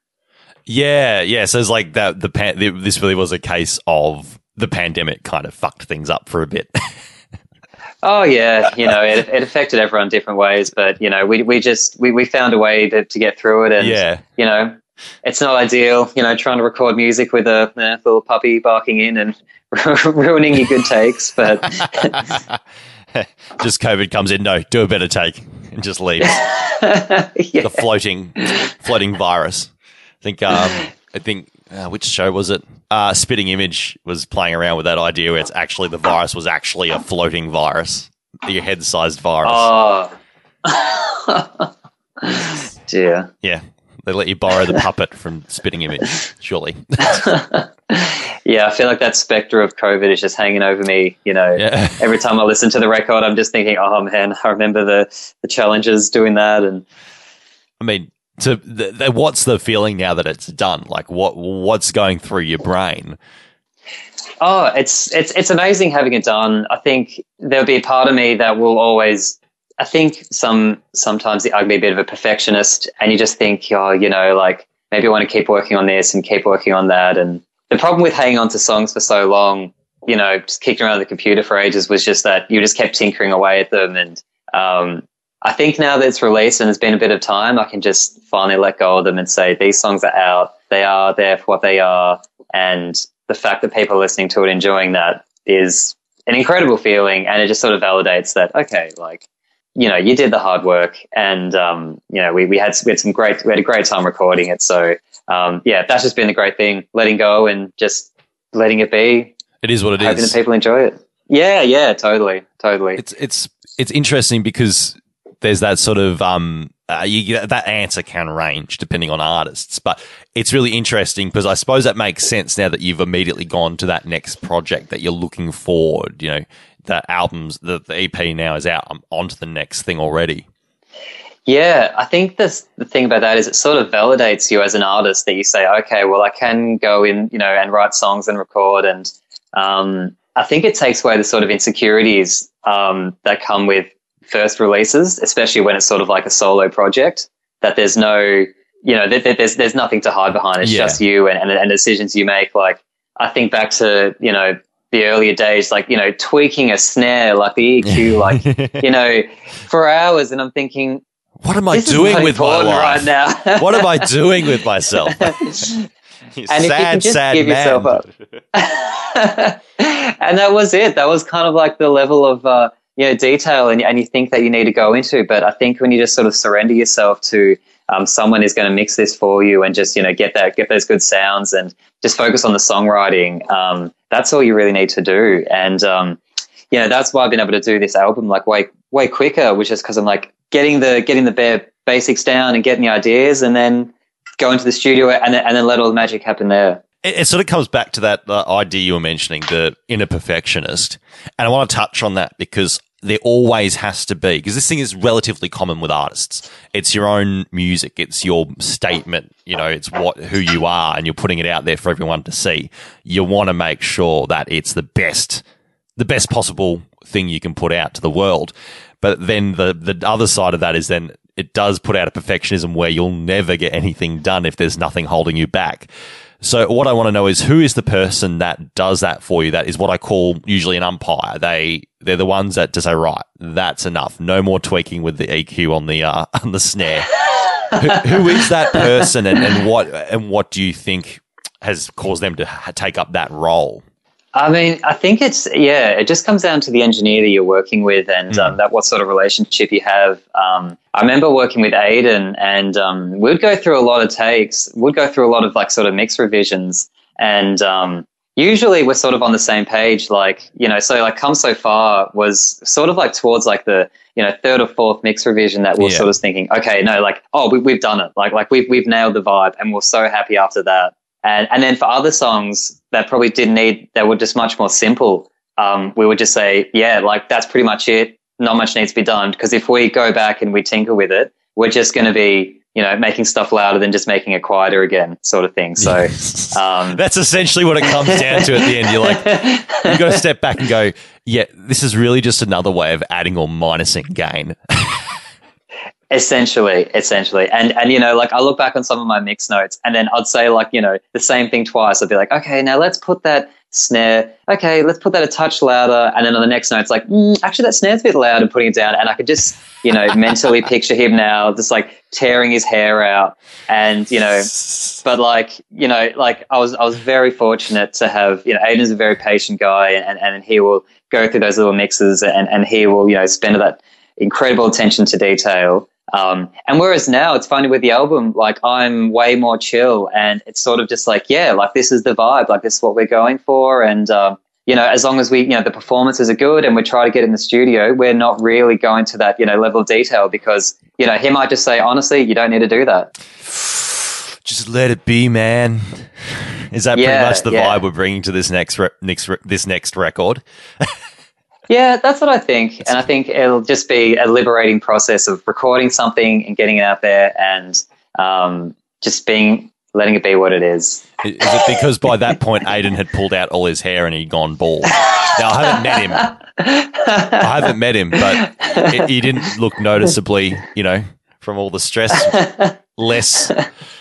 Yeah, yeah. So it's like that. The pan- the, this really was a case of the pandemic kind of fucked things up for a bit. Oh yeah, you know, it, it affected everyone different ways, but you know, we we just we, we found a way to, to get through it, and Yeah. you know, it's not ideal, you know, trying to record music with a, a little puppy barking in and ruining your good takes, but Just COVID comes in. No, do a better take and just leave. yeah. the floating floating virus. I think um, I think uh, which show was it? Uh, Spitting Image was playing around with that idea where it's actually the virus was actually a floating virus, your head sized virus. Oh. Dear. Yeah, they let you borrow the puppet from Spitting Image. Surely, Yeah, I feel like that specter of COVID is just hanging over me. You know, Yeah. every time I listen to the record, I'm just thinking, oh man, I remember the, the challenges doing that. And I mean, to the, the, what's the feeling now that it's done? Like, what what's going through your brain? oh, it's, it's, it's amazing having it done. I think there'll be a part of me that will always, I think some, sometimes be a bit of a perfectionist and you just think, oh, you know, like maybe I want to keep working on this and keep working on that. And the problem with hanging on to songs for so long, you know, just kicking around the computer for ages was just that you just kept tinkering away at them. And um, I think now that it's released and it's been a bit of time, I can just finally let go of them and say these songs are out. They are there for what they are. And the fact that people are listening to it, enjoying that is an incredible feeling. And it just sort of validates that, okay, like, you know, you did the hard work and, um, you know, we, we had, we had some great, we had a great time recording it. So, um, yeah, that's just been the great thing, letting go and just letting it be, It is what it hoping is. that people enjoy it. Yeah, yeah, totally, totally. it's it's it's interesting because there's that sort of um uh, you that answer can range depending on artists, but it's really interesting because I suppose that makes sense now that you've immediately gone to that next project that you're looking forward. You know, the albums, the, the EP now is out. I'm on to the next thing already. Yeah, I think this, the thing about that is it sort of validates you as an artist that you say, okay, well, I can go in, you know, and write songs and record. And um, I think it takes away the sort of insecurities um, that come with first releases, especially when it's sort of like a solo project, that there's no, you know, that there's, there's nothing to hide behind. It's Yeah. just you and, and, and decisions you make. Like, I think back to, you know, the earlier days, like, you know, tweaking a snare, like the EQ, like, you know, for hours. And I'm thinking, What am I doing with my life? right now. what am I doing with myself? You and if you can just give yourself up. and that was it. That was kind of like the level of uh, you know detail and, and you think that you need to go into. But I think when you just sort of surrender yourself to um, someone is going to mix this for you and just you know get that get those good sounds and just focus on the songwriting. Um, that's all you really need to do. And um, you know that's why I've been able to do this album like way way quicker, which is because I'm like getting the getting the bare basics down and getting the ideas, and then go into the studio and then, and then let all the magic happen there. it, it sort of comes back to that uh, idea you were mentioning, the inner perfectionist. And I want to touch on that because there always has to be, because this thing is relatively common with artists. It's your own music. It's your statement. You know, it's what, who you are and you're putting it out there for everyone to see. You want to make sure that it's the best, the best possible thing you can put out to the world. But then the, the other side of that is then it does put out a perfectionism where you'll never get anything done if there's nothing holding you back. So what I want to know is who is the person that does that for you? That is what I call usually an umpire. They they're the ones that just say, right, that's enough. No more tweaking with the EQ on the uh, on the snare. who, who is that person, and, and what and what do you think has caused them to take up that role? I mean, I think it's yeah. It just comes down to the engineer that you're working with, and um, that what sort of relationship you have. Um, I remember working with Aiden, and um, we'd go through a lot of takes. We'd go through a lot of like sort of mix revisions, and um, usually we're sort of on the same page. Like you know, so like come so far was sort of like towards like the you know third or fourth mix revision that we're Yeah. sort of thinking, okay, no, like oh we, we've done it, like like we've we've nailed the vibe, and we're so happy after that. And and then for other songs that probably didn't need, that were just much more simple. Um, we would just say, yeah, like that's pretty much it. Not much needs to be done because if we go back and we tinker with it, we're just going to be, you know, making stuff louder than just making it quieter again, sort of thing. So, um, That's essentially what it comes down to at the end. You're like, you got to step back and go, yeah, this is really just another way of adding or minusing gain. Essentially, essentially, and and you know, like I look back on some of my mix notes, and then I'd say like you know the same thing twice. I'd be like, okay, now let's put that snare. Okay, let's put that a touch louder. And then on the next note, it's like, mm, actually, that snare's a bit loud and putting it down. And I could just, you know, mentally picture him now, just like tearing his hair out. And, you know, but like, you know, like I was, I was very fortunate to have, you know, Aiden's a very patient guy and, and he will go through those little mixes and, and he will, you know, spend that incredible attention to detail. Um, and whereas now it's funny with the album, like I'm way more chill and it's sort of just like, yeah, like this is the vibe, like this is what we're going for. And, um, you know, as long as we, you know, the performances are good and we try to get in the studio, we're not really going to that, you know, level of detail because, you know, he might just say, honestly, you don't need to do that. Just let it be, man. Is that pretty much the yeah. vibe we're bringing to this next re- next re- this next record? Yeah, that's what I think. And I think it'll just be a liberating process of recording something and getting it out there and um, just being, letting it be what it is. Is it because by that point Aiden had pulled out all his hair and he'd gone bald? Now I haven't met him. I haven't met him, but it, he didn't look noticeably, you know, from all the stress, less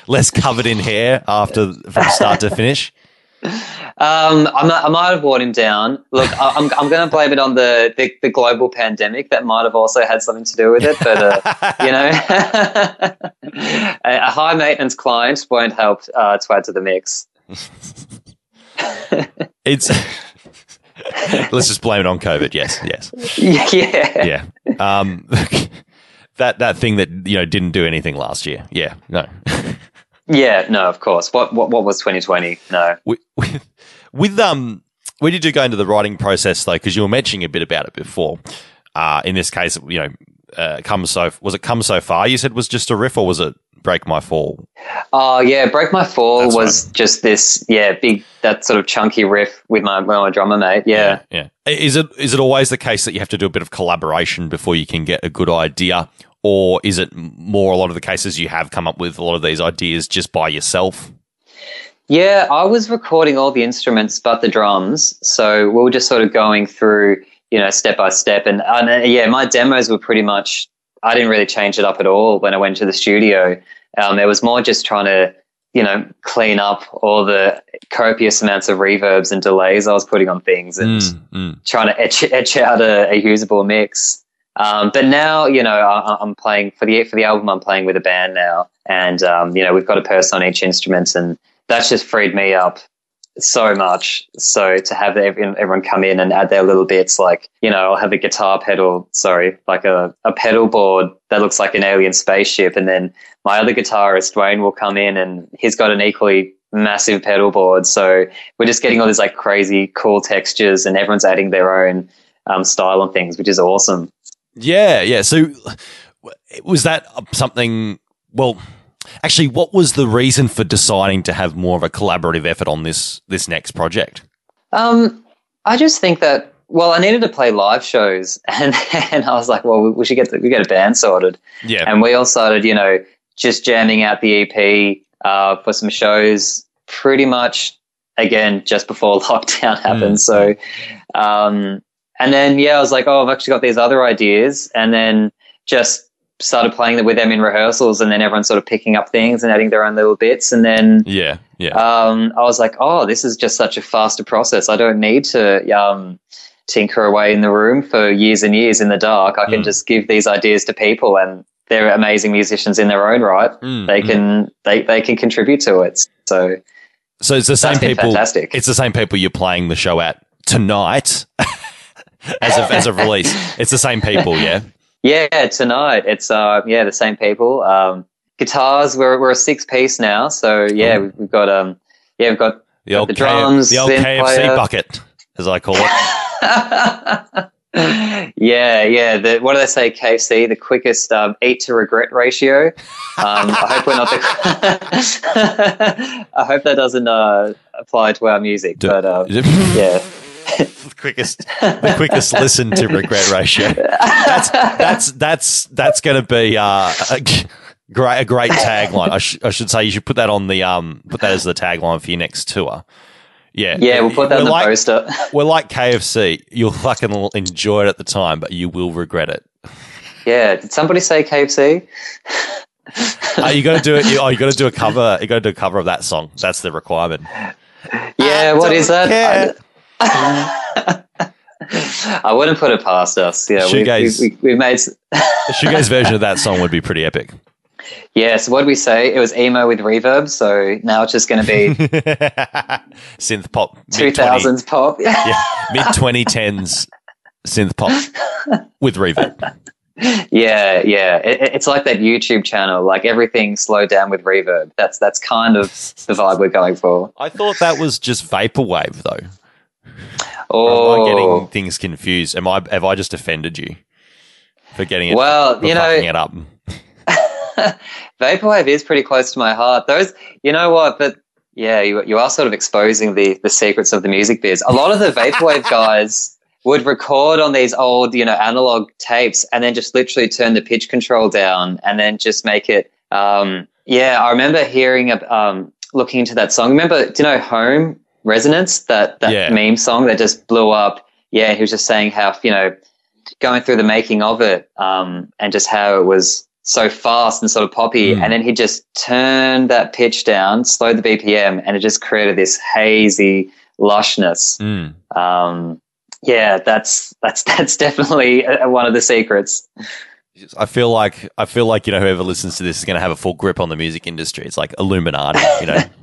less covered in hair after from start to finish. Um, I might, I might have worn him down. Look, I, I'm, I'm going to blame it on the, the, the global pandemic. That might have also had something to do with it. But, uh, you know, a, a high maintenance client won't help uh, to add to the mix. It's let's just blame it on COVID. Yes, yes, yeah. yeah. Um, that that thing that you know didn't do anything last year. Yeah, no. Yeah, no, of course. What, what, what was 2020? No. with, with, with um when did you go into the writing process though because you were mentioning a bit about it before uh in this case you know uh, come so was it come so far you said was just a riff or was it break my fall Oh yeah, Break My Fall That's was just this yeah big that sort of chunky riff with my with my drummer mate. Yeah. yeah is it is it always the case that you have to do a bit of collaboration before you can get a good idea or is it more a lot of the cases you have come up with a lot of these ideas just by yourself Yeah, I was recording all the instruments but the drums, so we were just sort of going through you know step by step, and, and uh, yeah, my demos were pretty much I didn't really change it up at all when I went to the studio. Um, it was more just trying to you know clean up all the copious amounts of reverbs and delays I was putting on things and. Mm, mm. trying to etch, etch out a, a usable mix. Um, but now, you know, I, I'm playing for the for the album. I'm playing with a band now, and um, you know, we've got a person on each instrument, and that's just freed me up so much. So to have everyone, come in and add their little bits, like you know, I'll have a guitar pedal, sorry, like a, a pedal board that looks like an alien spaceship, and then my other guitarist Dwayne will come in, and he's got an equally massive pedal board. So we're just getting all these like crazy cool textures, and everyone's adding their own um, style on things, which is awesome. Yeah, yeah. So was that something? Well, actually, what was the reason for deciding to have more of a collaborative effort on this this next project? Um, I just think that well, I needed to play live shows, and and I was like, well, we, should get the, we get a band sorted, Yeah, and we all started, you know, just jamming out the EP uh, for some shows, pretty much again just before lockdown happened. So, um, and then yeah, I was like, oh, I've actually got these other ideas, and then just started playing them with them in rehearsals, and then everyone sort of picking up things and adding their own little bits, and then yeah, yeah. um, I was like, oh, this is just such a faster process. I don't need to um, tinker away in the room for years and years in the dark. I can Mm. just give these ideas to people, and they're amazing musicians in their own right. Mm, They mm. can they they can contribute to it. So So it's the same people. fantastic. It's the same people you're playing the show at tonight. as of as of release, it's the same people. Yeah, yeah, tonight it's uh yeah the same people. Um, guitars we're we're a six piece now, so yeah Oh. we've, got um yeah we've got the old the K- drums, the old KFC player. bucket, as I call it. yeah, yeah. The, what do they say? KFC, the quickest um, eat to regret ratio. Um, I hope we're not the. I hope that doesn't uh, apply to our music, but um, yeah. The quickest, the quickest listen to regret ratio. That's that's that's that's going to be uh, a great a great tagline. I, sh- I should say you should put that on the um put that as the tagline for your next tour. Yeah, Yeah, we'll put that we're in the like, poster. We're like KFC. You'll fucking enjoy it at the time, but you will regret it. Yeah, did somebody say KFC? Uh, you got to do it. You, oh, you got to do a cover. You got to do a cover of that song. That's the requirement. Yeah, yeah, what is that? I wouldn't put it past us. Yeah, we, we, Shoegaze. we, we've made. The Shoegaze version of that song would be pretty epic. Yeah, so what did we say? It was emo with reverb. So now it's just going to be synth pop. two thousands mid-20 thousands pop. Yeah, mid 2010s synth pop with reverb. Yeah, yeah. It- it's like that YouTube channel, like everything slowed down with reverb. That's that's kind of the vibe we're going for. I thought that was just vaporwave, though. Oh, Am I getting things confused? Am I? Have I just offended you for getting it? Well, you know- it up. vaporwave is pretty close to my heart. Those, you know what? But yeah, you you are sort of exposing the the secrets of the music biz. A lot of the vaporwave guys would record on these old, you know, analog tapes, and then just literally turn the pitch control down, and then just make it. Um, yeah, I remember hearing, a- um, looking into that song. Remember, do you know Home Resonance? That that Yeah. meme song that just blew up. Yeah, he was just saying how you know going through the making of it um, and just how it was so fast and sort of poppy. Mm. And then he just turned that pitch down, slowed the BPM, and it just created this hazy lushness. Mm. Um, yeah, that's that's that's definitely uh, one of the secrets. I feel like I feel like you know whoever listens to this is going to have a full grip on the music industry. It's like Illuminati, you know.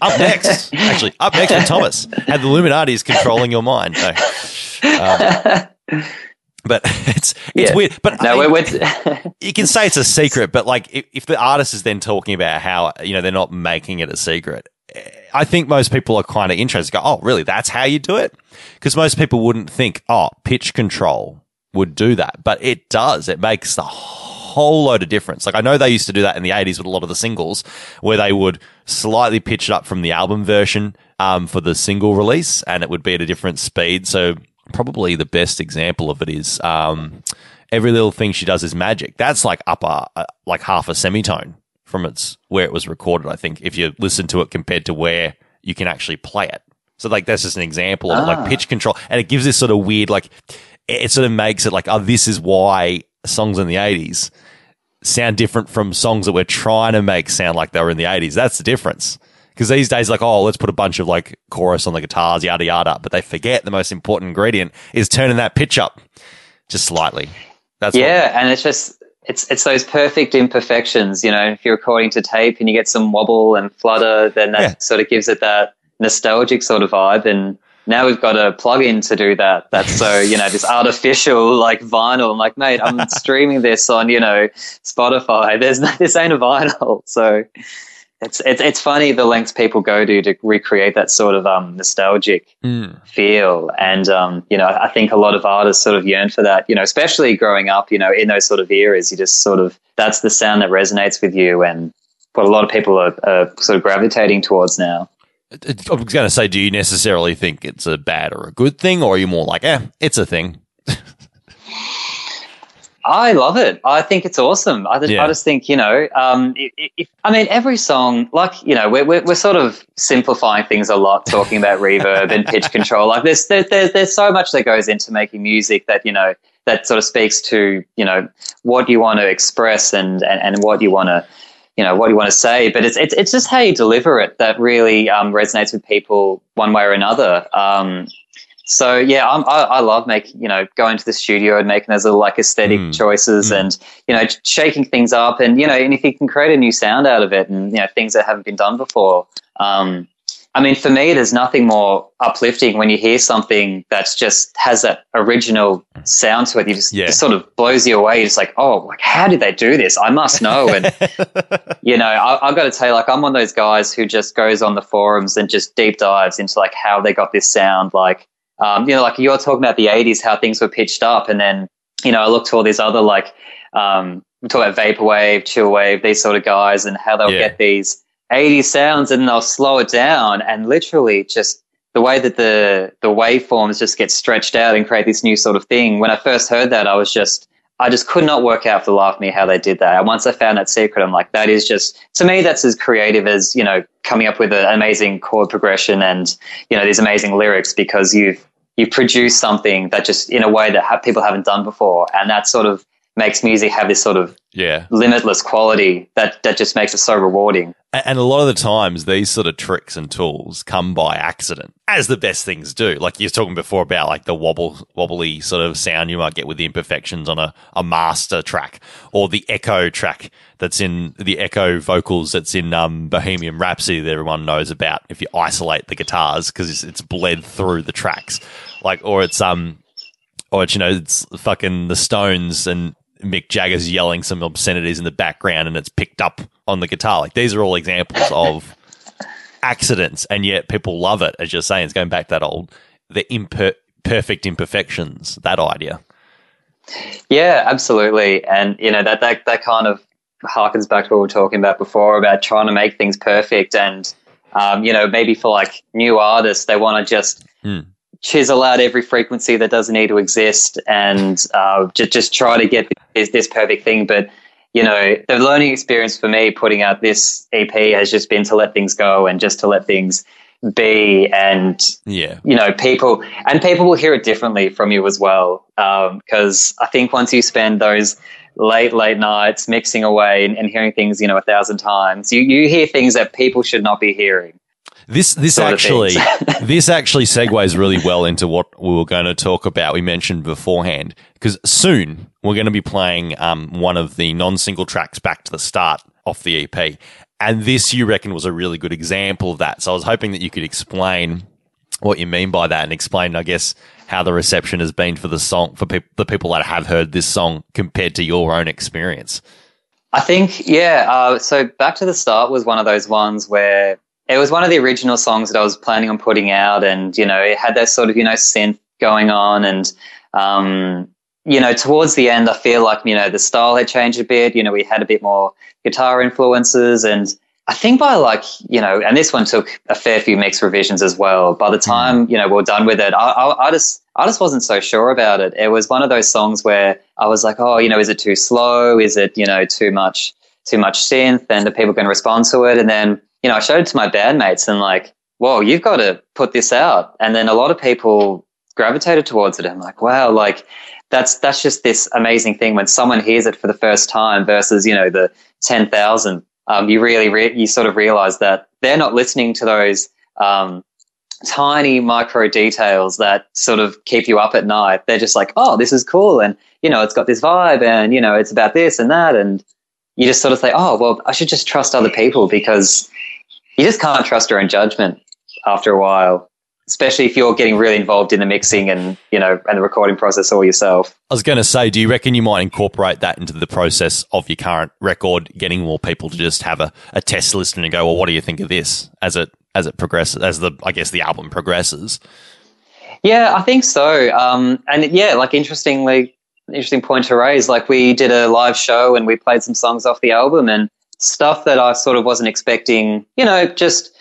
up next, actually, up next with Thomas, how the Illuminati is controlling your mind. No. Um, but it's it's Yeah. weird. But No, I we're, mean, we're you can say it's a secret, but like if, if the artist is then talking about how you know they're not making it a secret, eh, I think most people are kind of interested. Go, oh, really? That's how you do it? Because most people wouldn't think, oh, pitch control would do that, but it does. It makes the whole load of difference. Like I know they used to do that in the '80s with a lot of the singles, where they would slightly pitch it up from the album version um, for the single release, and it would be at a different speed. So probably the best example of it is. Um, every little thing she does is magic. That's like up a, a like half a semitone from its where it was recorded. I think if you listen to it compared to where you can actually play it. So like that's just an example of like pitch control, and it gives this sort of weird like it sort of makes it like oh this is why songs in the eighties sound different from songs that we're trying to make sound like they were in the eighties. That's the difference. Because these days, like, oh, let's put a bunch of like chorus on the guitars, yada yada, but they forget the most important ingredient is turning that pitch up just slightly. That's what- yeah, and it's just it's it's those perfect imperfections. You know, if you're recording to tape and you get some wobble and flutter, then that Yeah. sort of gives it that nostalgic sort of vibe. And now we've got a plug-in to do that. That's so you know this artificial like vinyl. I'm like, mate, I'm streaming this on you know Spotify. There's no, this ain't a vinyl, so. It's, it's it's funny the lengths people go to to recreate that sort of um, nostalgic Mm. feel. And, um, you know, I think a lot of artists sort of yearn for that, you know, especially growing up, you know, in those sort of eras, you just sort of, that's the sound that resonates with you and what a lot of people are, are sort of gravitating towards now. I was going to say, do you necessarily think it's a bad or a good thing, or are you more like, eh, it's a thing? I love it. I think it's awesome. I, just Yeah. I just think, you know, um, i i if, I mean, every song, like, you know, we're, we're, we're sort of simplifying things a lot, talking about reverb and pitch control. Like, there's, there's, there's, there's so much that goes into making music that, you know, that sort of speaks to, you know, what you want to express and, and, and what you want to, you know, what you want to say. But it's, it's, it's just how you deliver it that really um, resonates with people one way or another. Um, so yeah, I'm, I, I love making you know going to the studio and making those little like aesthetic Mm. choices Mm. and you know shaking things up and you know and if you can create a new sound out of it and you know things that haven't been done before. Um, I mean, for me, there's nothing more uplifting when you hear something that's just has that original sound to it. You just, Yeah. just sort of blows you away. It's like, oh, like how did they do this? I must know. And you know, I, I've got to tell you, like, I'm one of those guys who just goes on the forums and just deep dives into like how they got this sound. Like, um, you know, like you're talking about the 80s, how things were pitched up. And then, you know, I look to all these other, like, um, we talk about vaporwave, chillwave, these sort of guys, and how they'll Yeah. get these 80s sounds and they'll slow it down and literally just the way that the the waveforms just get stretched out and create this new sort of thing. When I first heard that, I was just I just could not work out for the life of me how they did that. And once I found that secret, I'm like, that is just to me, that's as creative as you know coming up with an amazing chord progression and you know these amazing lyrics because you've you produce something that just in a way that ha- people haven't done before, and that sort of makes music have this sort of yeah. limitless quality that that just makes it so rewarding. And a lot of the times, these sort of tricks and tools come by accident, as the best things do. Like you were talking before about like the wobble, wobbly sort of sound you might get with the imperfections on a, a master track, or the echo track that's in the echo vocals that's in um, Bohemian Rhapsody that everyone knows about. If you isolate the guitars because it's, it's bled through the tracks, like or it's um or it's, you know, it's fucking the Stones and Mick Jagger's yelling some obscenities in the background and it's picked up on the guitar. Like these are all examples of accidents, and yet people love it. As you're saying, it's going back to that old the imper- perfect imperfections. That idea. Yeah, absolutely. And you know that that that kind of harkens back to what we were talking about before about trying to make things perfect. And um, you know, maybe for like new artists, they want to just Hmm. Chisel out every frequency that doesn't need to exist and uh, just just try to get this this perfect thing. But you know, the learning experience for me putting out this EP has just been to let things go and just to let things be and Yeah. you know people and people will hear it differently from you as well because i think once you spend those late late nights mixing away and, and hearing things you know a thousand times you, you hear things that people should not be hearing This this actually this actually segues really well into what we were going to talk about. We mentioned beforehand because soon we're going to be playing um, one of the non-single tracks back to the start off the EP, and this you reckon was a really good example of that. So I was hoping that you could explain what you mean by that and explain, I guess, how the reception has been for the song for peop the people that have heard this song compared to your own experience. I think, yeah. Uh, so Back to the Start was one of those ones where it was one of the original songs that I was planning on putting out, and you know, it had that sort of you know synth going on, and um, you know, towards the end, I feel like you know the style had changed a bit. You know, we had a bit more guitar influences, and I think by like you know, and this one took a fair few mix revisions as well. By the time you know we are done with it, I, I, I just I just wasn't so sure about it. It was one of those songs where I was like, oh, you know, is it too slow? Is it you know too much too much synth? And are people going to respond to it? And then you know, I showed it to my bandmates and like, whoa, you've got to put this out. And then a lot of people gravitated towards it. I'm like, wow, like that's that's just this amazing thing when someone hears it for the first time versus you know the ten thousand. Um, you really re- you sort of realize that they're not listening to those um, tiny micro details that sort of keep you up at night. They're just like, oh, this is cool, and you know, it's got this vibe, and you know, it's about this and that, and you just sort of say, oh, well, I should just trust other people because you just can't trust your own judgment after a while, especially if you're getting really involved in the mixing and you know and the recording process all yourself. I was going to say, do you reckon you might incorporate that into the process of your current record, getting more people to just have a, a test listen and go, well, what do you think of this as it as it progresses, as the I guess the album progresses? Yeah, I think so. Um, and yeah, like interestingly, interesting point to raise. Like we did a live show and we played some songs off the album and stuff that I sort of wasn't expecting. You know, just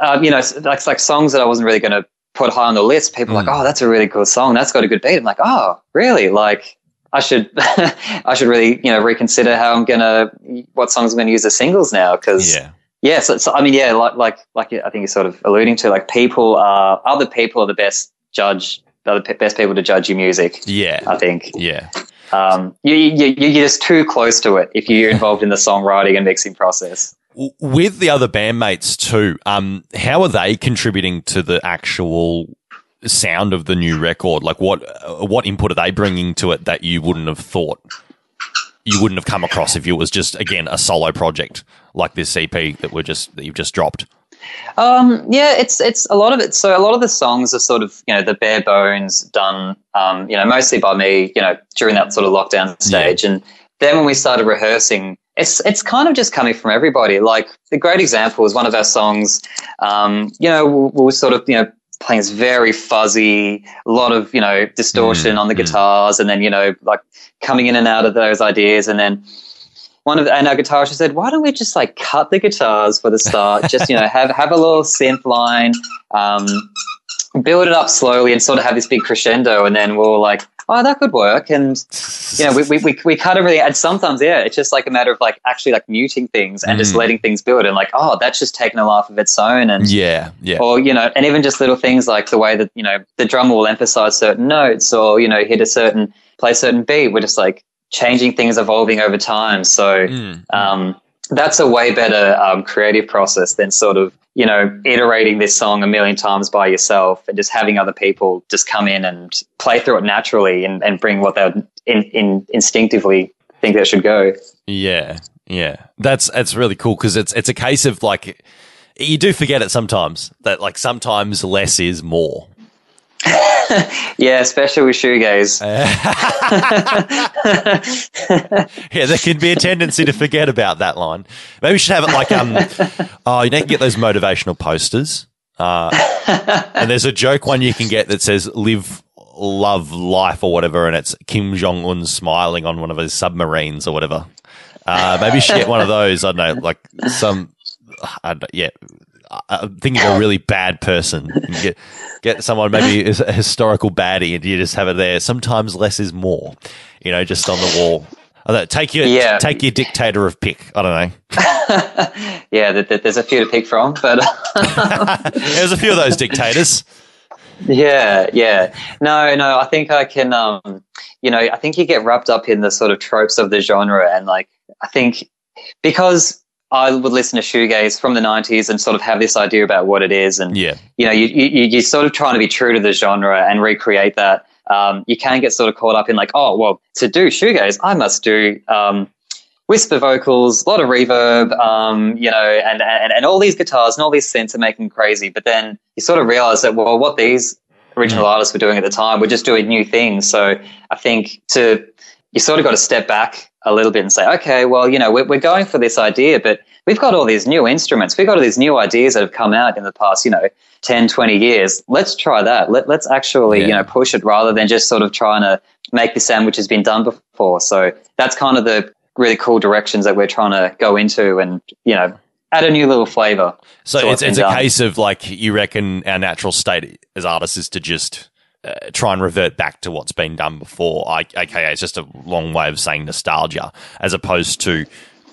um, you know, like like songs that I wasn't really going to put high on the list. People are like, oh, that's a really cool song. That's got a good beat. I'm like, oh, really? Like. I should, I should really, you know, reconsider how I'm gonna, what songs I'm gonna use as singles now. Because Yeah, yeah, so, so I mean, yeah, like like like I think you're sort of alluding to, like people are other people are the best judge, the best people to judge your music. yeah, I think yeah. Um, you, you you- you're just too close to it if you're involved in the songwriting and mixing process. With the other bandmates too, um, how are they contributing to the actual sound of the new record? Like, what what input are they bringing to it that you wouldn't have thought you wouldn't have come across if it was just again a solo project like this EP that we're just that you've just dropped? Um, yeah, it's it's a lot of it. So a lot of the songs are sort of you know the bare bones done, um, you know, mostly by me, you know, during that sort of lockdown stage, and then when we started rehearsing, it's it's kind of just coming from everybody. Like the great example is one of our songs. Um, you know, we, we were sort of you know playing this very fuzzy, a lot of you know distortion on the guitars, and then you know like coming in and out of those ideas, and then one of and our guitarist said, "Why don't we just like cut the guitars for the start? just you know have have a little synth line, um, build it up slowly, and sort of have this big crescendo, and then we'll like." Oh, that could work, and you know, we, we, we, we cut everything. And sometimes, yeah, it's just like a matter of like actually like muting things and just letting things build, and like, oh, that's just taken a life of its own, and Yeah, yeah, or you know, and even just little things like the way that you know the drummer will emphasize certain notes, or you know, hit a certain play a certain beat. We're just like changing things, evolving over time. So, Mm. um, that's a way better um, creative process than sort of you know iterating this song a million times by yourself and just having other people just come in and play through it naturally and, and bring what they would in, in instinctively think they should go. Yeah, yeah, that's that's really cool because it's it's a case of like you do forget it sometimes that like sometimes less is more. Yeah, especially with shoegaze. Yeah, there can be a tendency to forget about that line. Maybe we should have it like um, oh, you you can get those motivational posters. Uh, and there's a joke one you can get that says "Live, love, life" or whatever, and it's Kim Jong Un smiling on one of his submarines or whatever. Uh, maybe you should get one of those. I don't know, like some, I don't, yeah. I- I'm thinking of a really bad person. Get get someone maybe a historical baddie, and you just have it there. Sometimes less is more. You know, just on the wall. Know, take your Yeah. take your dictator of pick. I don't know. yeah, th- th- there's a few to pick from, but There's a few of those dictators. Yeah, yeah. No, no, I think I can um you know, I think you get wrapped up in the sort of tropes of the genre and like I think because I would listen to shoegaze from the 90s and sort of have this idea about what it is and Yeah, you know, you, you you're sort of trying to be true to the genre and recreate that. Um, you can get sort of caught up in like, oh, well, to do shoegaze, I must do um, whisper vocals, a lot of reverb, um, you know, and, and and all these guitars and all these synths are making crazy. But then you sort of realize that well, what these original artists were doing at the time were just doing new things. So I think to you sort of got to step back a little bit and say, okay, well, you know, we're, we're going for this idea, but we've got all these new instruments. We've got all these new ideas that have come out in the past, you know, 10, 20 years. Let's try that. Let, let's actually, Yeah. you know, push it rather than just sort of trying to make the sandwich has been done before. So that's kind of the really cool directions that we're trying to go into and, you know, add a new little flavor. So it's it's a done. case of like you reckon our natural state as artists is to just uh, try and revert back to what's been done before. I, AKA, it's just a long way of saying nostalgia, as opposed to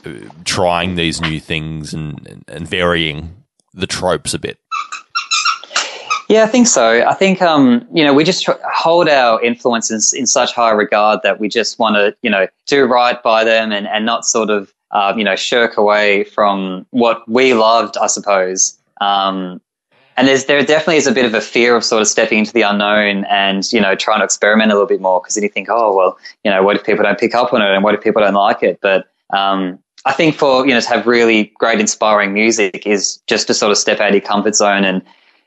uh, trying these new things and, and, and varying the tropes a bit. Yeah, I think so. I think um, you know we just tr- hold our influences in such high regard that we just want to you know do right by them and and not sort of uh, you know shirk away from what we loved, I suppose. Um, and there's there definitely is a bit of a fear of sort of stepping into the unknown and you know trying to experiment a little bit more because then you think, oh well, you know, what if people don't pick up on it and what if people don't like it? But um, I think for you know to have really great inspiring music is just to sort of step out of your comfort zone and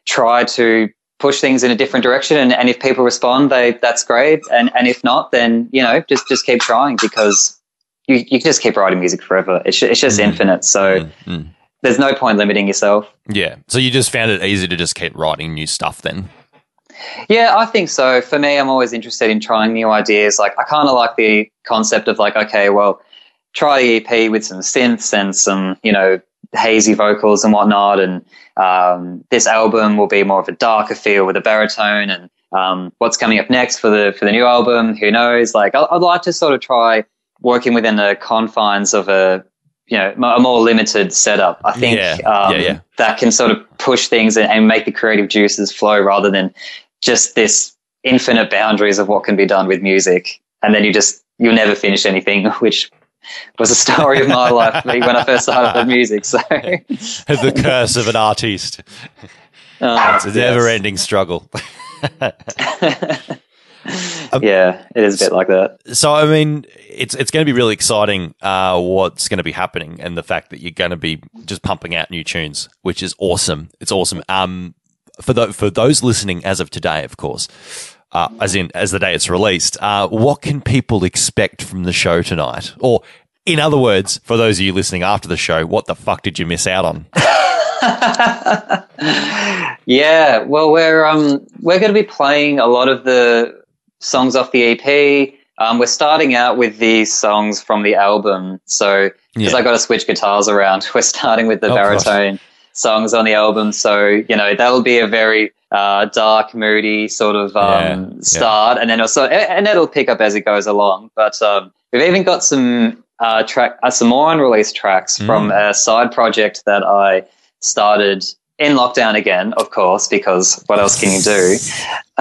try to push things in a different direction. And, and if people respond they that's great. And and if not then you know just just keep trying because you, you can just keep writing music forever. It's, it's just infinite. So Mm. There's no point limiting yourself Yeah. So you just found it easy to just keep writing new stuff then. Yeah, I think so. For me, I'm always interested in trying new ideas. Like, I kind of like the concept of like, okay, well, try the EP with some synths and some, you know, hazy vocals and whatnot. And um, this album will be more of a darker feel with a baritone. And um, what's coming up next for the for the new album? Who knows? Like, I'd like to sort of try working within the confines of a you know a more limited setup. I think Yeah, um, yeah, yeah. that can sort of push things and, and make the creative juices flow rather than just this infinite boundaries of what can be done with music. And then you just you'll never finish anything, which was a story of my life when I first started with music. So the curse of an artiste. uh, It's a never ending struggle. Yeah, it is a bit like that. So I mean, it's it's going to be really exciting. Uh, what's going to be happening, and the fact that you're going to be just pumping out new tunes, which is awesome. It's awesome. Um, for the, for those listening as of today, of course, uh, as in as the day it's released, uh, what can people expect from the show tonight? Or, in other words, for those of you listening after the show, what the fuck did you miss out on? Yeah, well, we're um we're going to be playing a lot of the songs off the EP. Um, we're starting out with these songs from the album, so because Yeah. I got to switch guitars around, we're starting with the Oh, gosh. baritone songs on the album. So you know that'll be a very uh, dark, moody sort of um, Yeah, yeah. start, and then also and it'll pick up as it goes along. But um, we've even got some uh, track, uh, some more unreleased tracks Mm. from a side project that I started in lockdown again, of course, because what else can you do?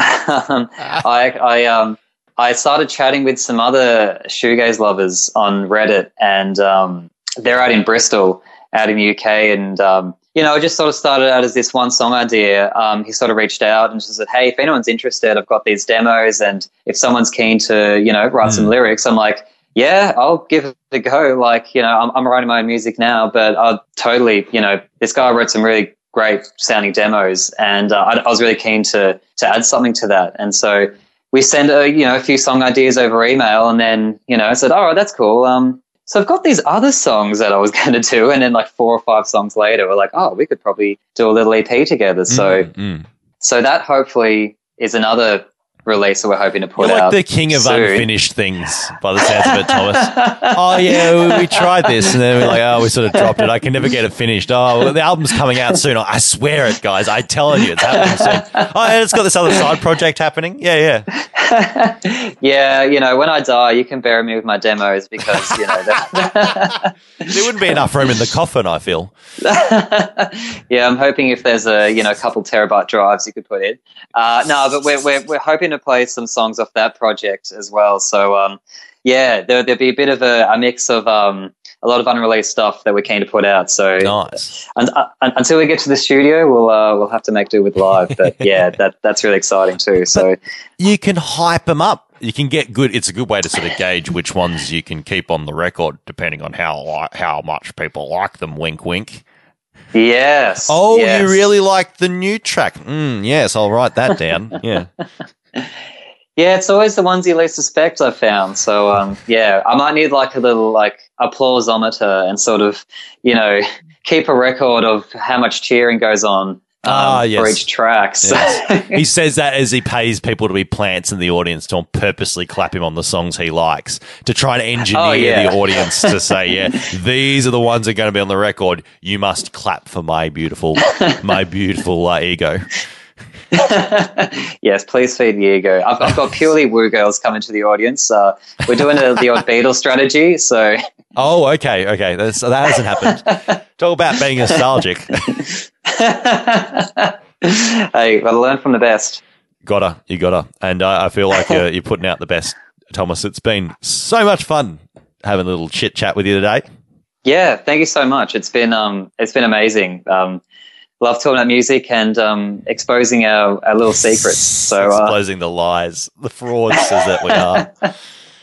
um, I, I, um, I started chatting with some other shoegaze lovers on Reddit, and um, they're out in Bristol, out in the UK, and um, you know, it just sort of started out as this one song idea. Um, he sort of reached out and just said, "Hey, if anyone's interested, I've got these demos, and if someone's keen to, you know, write some lyrics, I'm like." Yeah, I'll give it a go. Like, you know, I'm, I'm writing my own music now, but I'll totally, you know, this guy wrote some really great sounding demos, and uh, I, I was really keen to to add something to that. And so we sent a you know a few song ideas over email, and then you know I said, "Oh, that's cool." Um, so I've got these other songs that I was going to do, and then like four or five songs later, we're like, "Oh, we could probably do a little EP together." So Mm. so that hopefully is another release that we're hoping to put You're like out. the king of soon. unfinished things by the sounds of it, Thomas. oh yeah, we, we tried this and then we're like, oh, we sort of dropped it. I can never get it finished. Oh, well, the album's coming out soon. I swear it, guys. I telling you, it's happening soon. Oh, and it's got this other side project happening. Yeah, yeah. yeah, you know, when I die, you can bury me with my demos because you know. that- There wouldn't be enough room in the coffin. I feel. yeah, I'm hoping if there's a you know a couple terabyte drives you could put in. Uh, no, but we're, we're we're hoping to play some songs off that project as well. So um, yeah, there, there'll be a bit of a, a mix of um, a lot of unreleased stuff that we're keen to put out. So Nice. un- uh, un- until we get to the studio, we'll uh, we'll have to make do with live. But yeah, that that's really exciting too. So You can hype them up. You can get good. It's a good way to sort of gauge which ones you can keep on the record, depending on how how much people like them. Wink, wink. yes. Oh, yes. you really like the new track? Mm, yes, I'll write that down. Yeah. Yeah, it's always the ones you least suspect. I've found. So um, yeah, I might need like a little like applauseometer and sort of you know keep a record of how much cheering goes on um, Ah, for each track. So, he says that as he pays people to be plants in the audience to purposely clap him on the songs he likes to try and engineer Oh, yeah. the audience to say, yeah, these are the ones that are going to be on the record. You must clap for my beautiful, my beautiful uh, ego. yes, please feed the ego. I've, I've got purely woo girls coming to the audience. Uh, we're doing a, the odd Beatles strategy. So Oh, okay, okay. That's, that hasn't happened. Talk about being nostalgic. hey, gotta learn from the best. gotta, you gotta. And I, I feel like you're, you're putting out the best, Thomas. It's been so much fun having a little chit chat with you today. Yeah, thank you so much. It's been um, it's been amazing. Um, love talking about music and um, exposing our, our little secrets. So uh, Exposing the lies, the fraudsters that we are.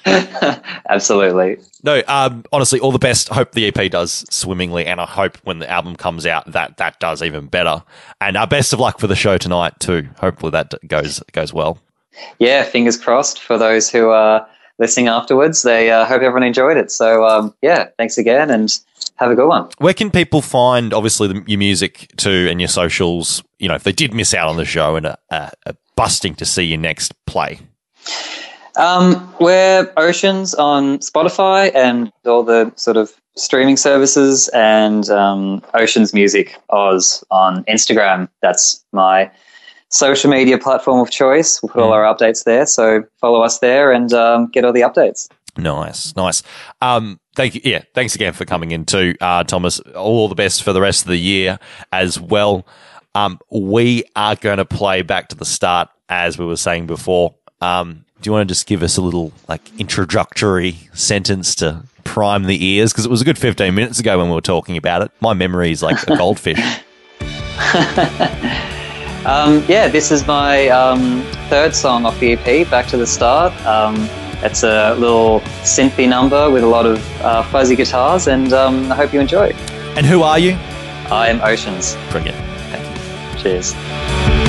absolutely. No, um, honestly, all the best. Hope the EP does swimmingly, and I hope when the album comes out that that does even better. And our best of luck for the show tonight too. Hopefully that goes goes well. Yeah, fingers crossed for those who are listening afterwards. They uh, hope everyone enjoyed it. So um, yeah, thanks again and have a good one. Where can people find obviously the, your music too and your socials? You know, if they did miss out on the show and are, are, are busting to see your next play. Um, we're Oceans on Spotify and all the sort of streaming services, and um, Oceans Music Oz on Instagram. That's my social media platform of choice. We'll put all our updates there, so follow us there and um, get all the updates. Nice, nice. Um, thank you. Yeah, thanks again for coming in too, uh, Thomas. All the best for the rest of the year as well. Um, we are going to play back to the start as we were saying before. Um, do you want to just give us a little like introductory sentence to prime the ears? Because it was a good fifteen minutes ago when we were talking about it. My memory is like a goldfish. Um, yeah, this is my um, third song off the EP, Back to the Start. Um, it's a little synthy number with a lot of uh, fuzzy guitars, and um, I hope you enjoy. and who are you? I am Oceans. Brilliant. Thank you. Cheers.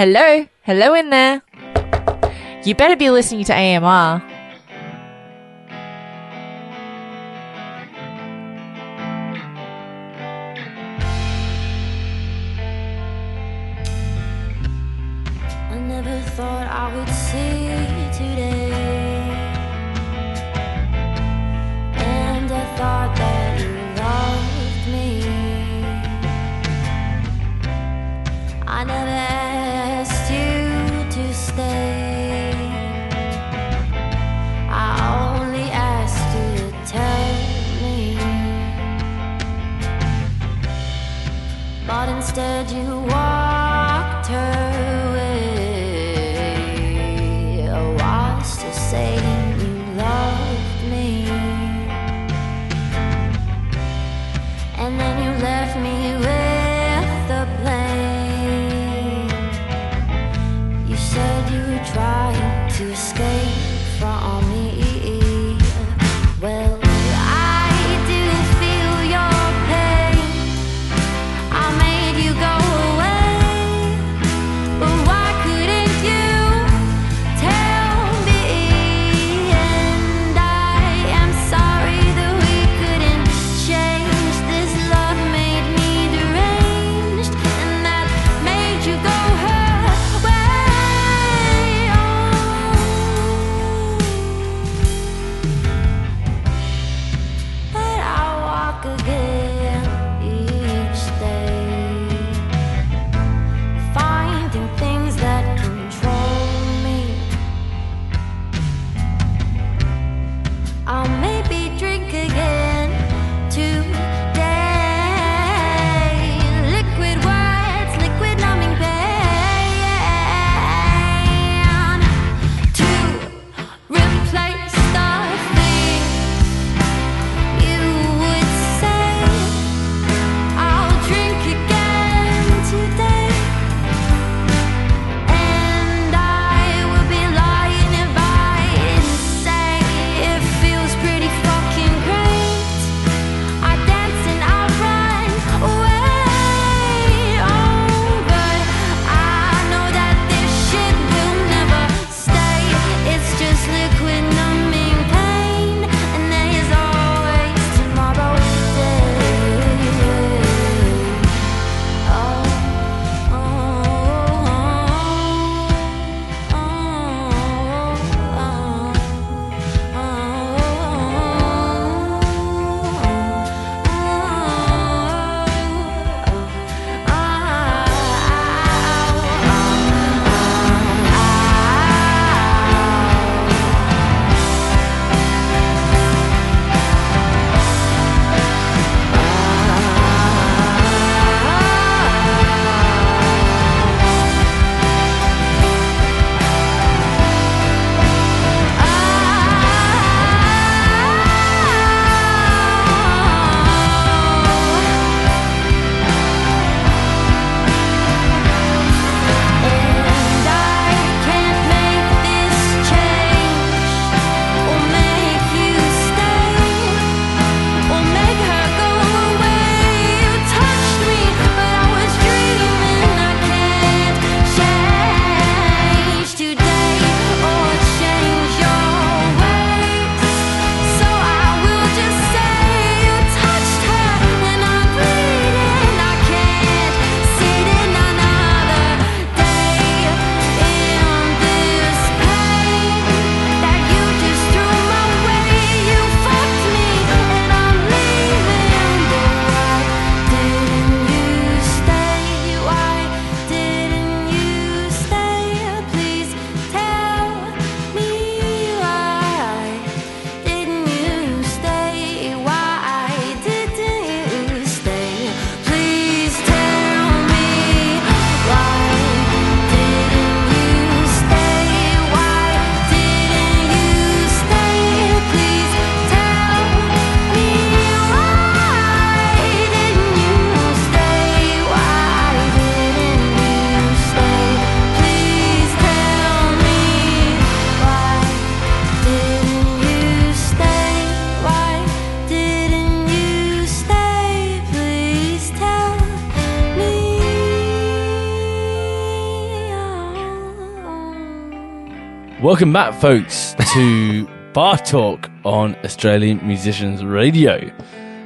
Hello? Hello in there? You better be listening to AMR. Welcome back, folks, to Bar Talk on Australian Musicians Radio.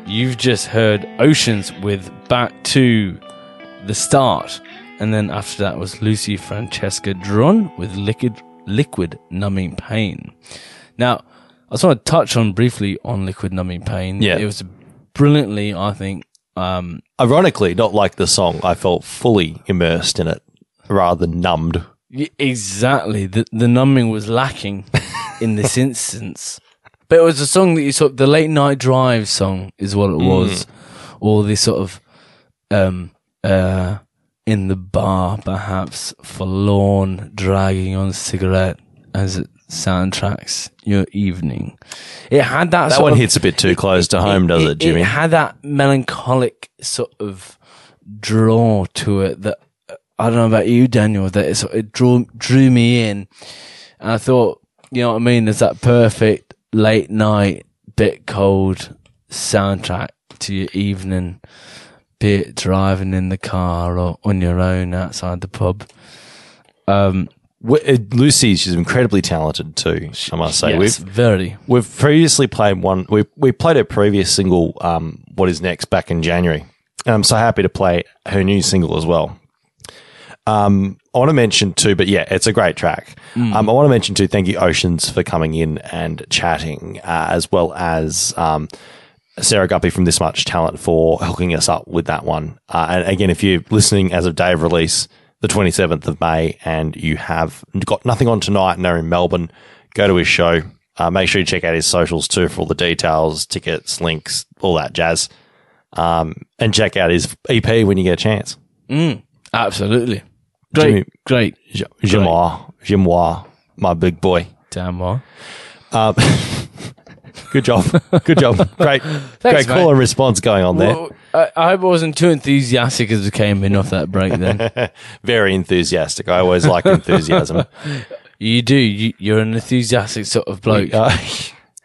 You've just heard Oceans with Back to the Start. And then after that was Lucy Francesca Dron with Liquid, Liquid Numbing Pain. Now, I just want to touch on briefly on Liquid Numbing Pain. Yeah. It was brilliantly, I think, um, Ironically, not like the song, I felt fully immersed in it rather than numbed. Exactly. The the numbing was lacking in this instance. But it was a song that you sort of, the late night drive song is what it was. Or the sort of um uh in the bar perhaps forlorn dragging on cigarette as it soundtracks your evening. It had that, That one of- hits a bit too close to home, does it, Jimmy? It had that melancholic sort of draw to it that I don't know about you, Daniel. That it, sort- it drew drew me in, and I thought, you know what I mean? There's that perfect late night, bit cold soundtrack to your evening, be it driving in the car or on your own outside the pub. Um, uh, Lucy, she's incredibly talented too. I must say, yes, we've very. we've previously played one. We we played her previous single, um, "What Is Next," back in January, and I'm so happy to play her new single as well. Um, I want to mention too, but yeah, it's a great track. Um, I want to mention too. Thank you, Oceans, for coming in and chatting, uh, as well as um, Sarah Guppy from This Much Talent for hooking us up with that one. Uh, and again, if you're listening as of day of release, the 27th of May, and you have got nothing on tonight and are in Melbourne, go to his show. Uh, make sure you check out his socials too for all the details, tickets, links, all that jazz. Um, and check out his EP when you get a chance. Absolutely. Great, Jimmy- great. Jemois, Jemois, my big boy. Damn well. Um, good job. Good job. Great, great mate. call and response going on there. Well, I, I hope I wasn't too enthusiastic as we came in off that break then. Very enthusiastic. I always like enthusiasm. you do. You, you're an enthusiastic sort of bloke. Uh,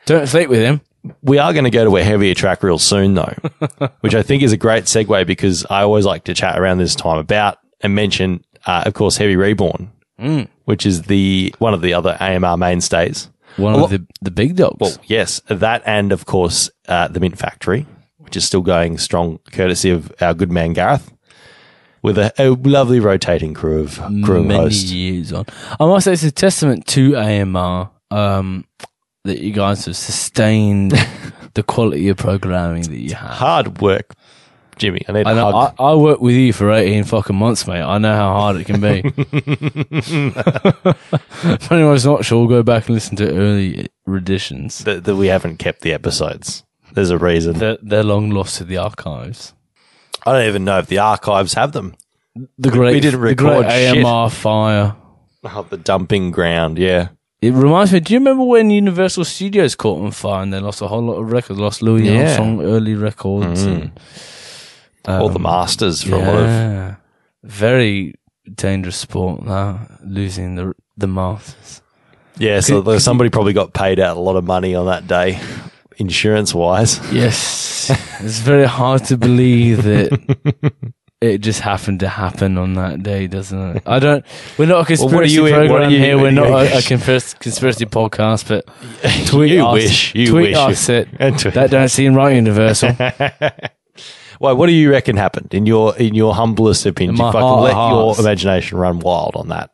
Don't sleep with him. we are going to go to a heavier track real soon, though, which I think is a great segue because I always like to chat around this time about and mention, uh, of course, Heavy Reborn, which is the one of the other AMR mainstays. One of the, the big dogs. Well, yes, that and of course uh, the Mint Factory, which is still going strong, courtesy of our good man Gareth, with a, a lovely rotating crew of crew many hosts. years on. I must say it's a testament to AMR um, that you guys have sustained the quality of programming that you have. Hard work, Jimmy. I need I a know. hug. I, I worked with you for eighteen fucking months, mate. I know how hard it can be. if anyone's not sure, go back and listen to early renditions. that, that we haven't kept the episodes. There's a reason. They're, they're long lost to the archives. I don't even know if the archives have them. The great, we didn't the great record shit. AMR fire. Oh, the dumping ground, yeah. It reminds me. Do you remember when Universal Studios caught on fire and they lost a whole lot of records? Lost Louis Yeah. Armstrong early records mm-hmm. and All the um, masters for a lot of. very dangerous sport. Now losing the the masters. Yeah, so there's somebody probably got paid out a lot of money on that day, insurance wise. Yes, it's very hard to believe that it just happened to happen on that day, doesn't it? I don't. We're not a conspiracy what are you- what program here. We're not a, a conspiracy, conspiracy podcast, but tweet you us. wish. You tweet wish. us it. That don't seem right, Universal. Well, what do you reckon happened in your in your humblest opinion? In Do you my fucking heart let your imagination run wild on that.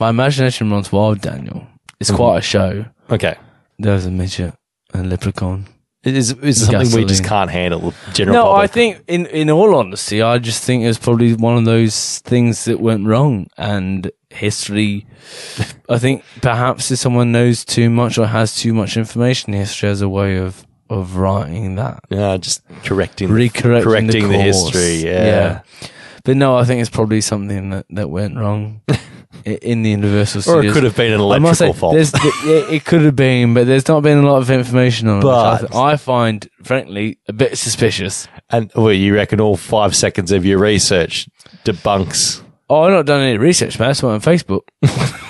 My imagination runs wild, Daniel. It's Mm-hmm. quite a show. Okay. There's a midget, a leprechaun. Is is something we just Gasoline. can't handle the general No, public? I think in in all honesty, I just think it's probably one of those things that went wrong and history. I think perhaps if someone knows too much or has too much information, history has a way of of writing that, yeah, just correcting recorrecting correcting the, the, history. Yeah. yeah. But no, I think it's probably something that, that went wrong in the Universal Studios. Or it could have been an must say, electrical fault. there's- th- yeah, it could have been, but there's not been a lot of information on it. which I, But- I find, frankly, a bit suspicious. And well, you reckon all five seconds of your research debunks? Oh, I've not done any research, man. That's why on Facebook.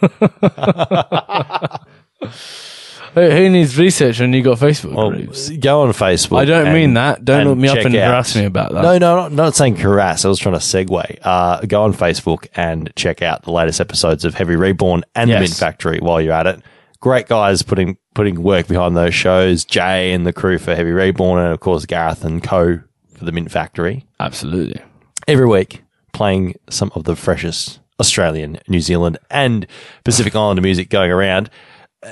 Who, who needs research when you got Facebook Well, groups? go on Facebook. I don't and- mean that. Don't and look me up check and out- harass me about that. No, no, not, not saying harass. I was trying to segue. Uh, go on Facebook and check out the latest episodes of Heavy Reborn and Yes. The Mint Factory while you're at it. Great guys putting putting work behind those shows. Jay and the crew for Heavy Reborn, and of course Gareth and Co for the Mint Factory. Absolutely. Every week, playing some of the freshest Australian, New Zealand, and Pacific Islander music going around. Uh,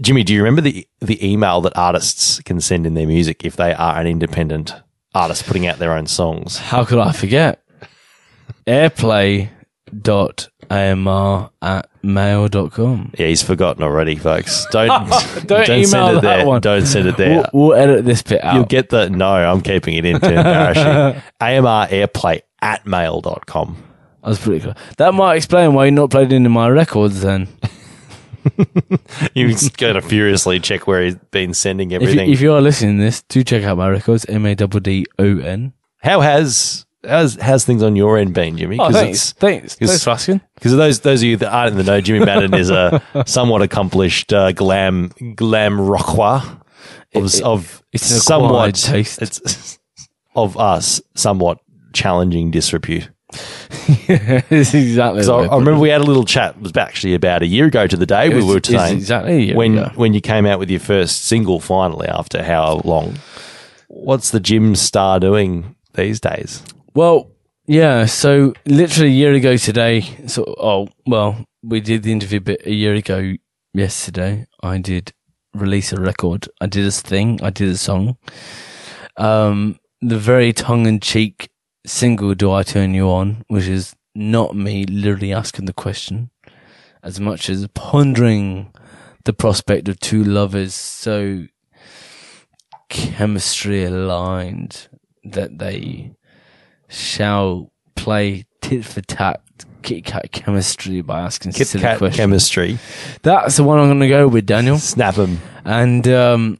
Jimmy, do you remember the the email that artists can send in their music if they are an independent artist putting out their own songs? How could I forget? Airplay.amr at mail.com. Yeah, he's forgotten already, folks. Don't Don't email send it that there. one. Don't send it there. We'll, we'll edit this bit out. You'll get the no. I'm keeping it in to embarrass you. AMR Airplay at mail.com. That's pretty cool. That might explain why you're not played into my records then. You're going to furiously check where he's been sending If you, everything. if you are listening to this, do check out my records. M A D D O N. How has how's how's things on your end been, Jimmy? Oh, thanks. Thanks. it's- Thanks for asking. Because those those of you that aren't in the know, Jimmy Maddon is a somewhat accomplished uh, glam glam rockoir of, It- of it's somewhat taste. It's of us somewhat challenging disrepute. exactly. So I, I remember we had a little chat. It was actually about a year ago to the day we were saying exactly when ago. when you came out with your first single finally after how long. What's the gym star doing these days? Well, yeah. So literally a year ago today. So, oh, well, we did the interview bit a year ago yesterday. I did release a record. I did a thing. I did a song. Um, the very tongue in cheek single "Do I Turn You On," which is not me literally asking the question, as much as pondering the prospect of two lovers so chemistry aligned that they shall play tit for tat Kit Kat chemistry by asking Kit silly Kat questions. chemistry. That's the one I'm going to go with, Daniel. Snap 'em. And um,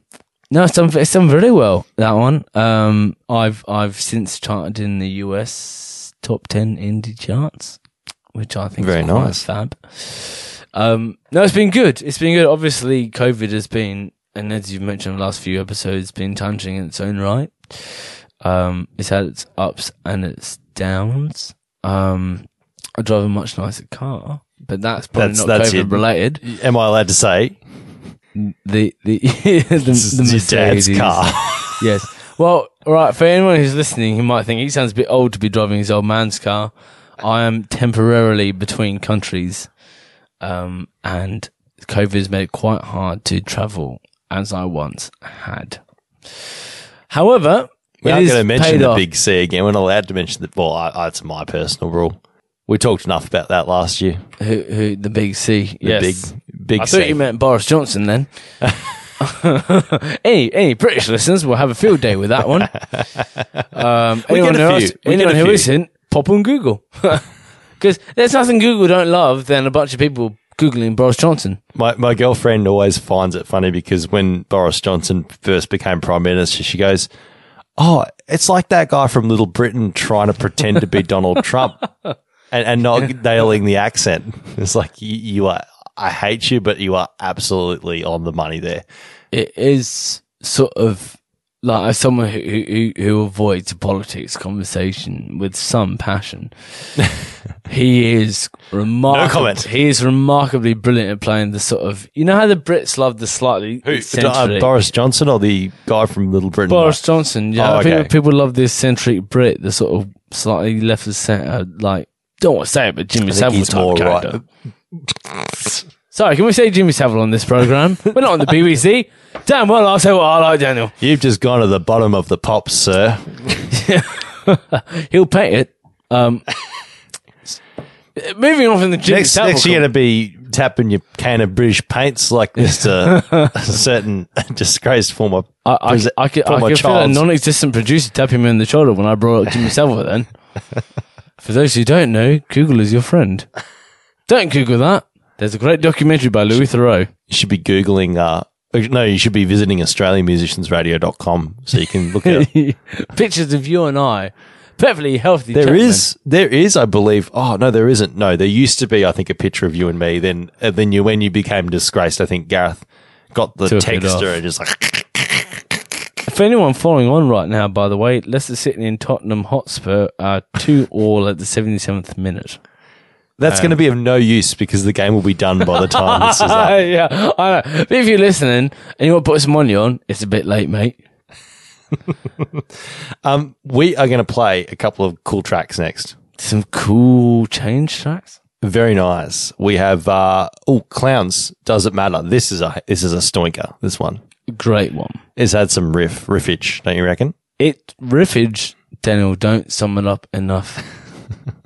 no, it's done, it's done very well. That one. Um, I've I've since charted in the US top ten indie charts, which I think Very is quite nice. fab. Um, no, it's been good. It's been good. Obviously, COVID has been, and as you've mentioned in the last few episodes, been challenging in its own right. Um, it's had its ups and its downs. Um, I drive a much nicer car, but that's probably That's- not that's COVID related. Am I allowed to say The the the, the your dad's car? Yes. Well, right. For anyone who's listening, who might think he sounds a bit old to be driving his old man's car. I am temporarily between countries, um, and COVID has made it quite hard to travel as I once had. However, we're not going to mention the off. big C again. We're not allowed to mention the. Well, I, I, it's my personal rule. We talked enough about that last year. Who, who, the big C. The yes. big, big I thought you meant Boris Johnson then. any any British listeners will have a field day with that one. Um, We anyone get a who, few. We anyone get a who few. not pop on Google. Because there's nothing Google don't love than a bunch of people googling Boris Johnson. My my girlfriend always finds it funny because when Boris Johnson first became prime minister, she goes, "Oh, it's like that guy from Little Britain trying to pretend to be Donald Trump and, and not nailing the accent." It's like you, you are. I hate you, but you are absolutely on the money there. It is sort of like as someone who, who who avoids a politics conversation with some passion. he is remarkable. comment. He is remarkably brilliant at playing the sort of you know how the Brits love the slightly Who, uh, eccentric- Boris Johnson or the guy from Little Britain? Boris Johnson. Yeah, Oh, okay. people love the eccentric Brit, the sort of slightly left of centre, like don't want to say it, but Jimmy Savile type more character. right. Sorry, can we say Jimmy Savile on this program? We're not on the BBC. Damn well, I'll say what I like, Daniel. You've just gone to the bottom of the pops, sir. He'll pay it. Um, moving on from the Jimmy Next, Savile. next you're going to be tapping your can of British paints like Mister a certain disgraced former. I, I, pres- I, could, I former could feel a non-existent producer tapping me on the shoulder when I brought up Jimmy Savile. Then, for those who don't know, Google is your friend. Don't Google that. There's a great documentary by Louis Theroux. You should be googling. Uh, no, you should be visiting AustralianMusiciansRadio.com so you can look at. Pictures of you and I, perfectly healthy. There gentlemen. is, there is, I believe. Oh no, there isn't. No, there used to be. I think a picture of you and me. Then, uh, then you when you became disgraced, I think Gareth got the Took it texture and just like For anyone following on right now, by the way, Leicester City and Tottenham Hotspur are two all at the 77th minute. That's going to be of no use because the game will be done by the time this is up. yeah, I know. But if you're listening and you want to put some money on, it's a bit late, mate. Um, we are going to play a couple of cool tracks next. Some cool change tracks. Very nice. We have uh, oh clowns. Does it matter? This is a this is a stoinker. This one Great one. it's had some riff riffage, don't you reckon? It riffage, Daniel. Don't sum it up enough.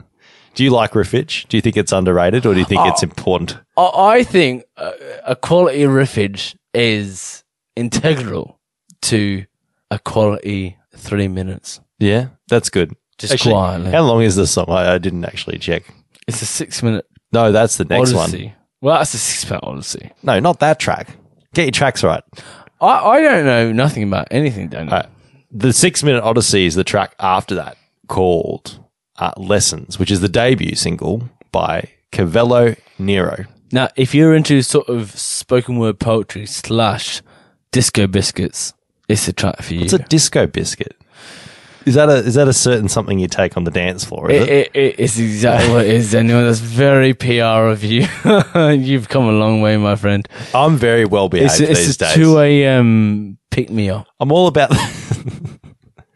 Do you like riffage? Do you think it's underrated, or do you think it's oh, important? I, I think a, quality riffage is integral to a quality three minutes. Yeah, that's good. Just quietly. How long is this song? I, I didn't actually check. It's a six minute No, that's the next odyssey. one. Well, that's a six minute odyssey. No, not that track. Get your tracks right. I, I don't know nothing about anything, Daniel. All right. The six minute Odyssey is the track after that called uh, Lessons, which is the debut single by Cavello Nero. Now, if you're into sort of spoken word poetry slash disco biscuits, it's a track for you. It's a disco biscuit. Is that a is that a certain something you take on the dance floor? Is It, it? it, it is exactly what it is. That's very PR of you. You've come a long way, my friend. I'm very well behaved It's, these it's a days. 2 a.m. pick me up I'm all about.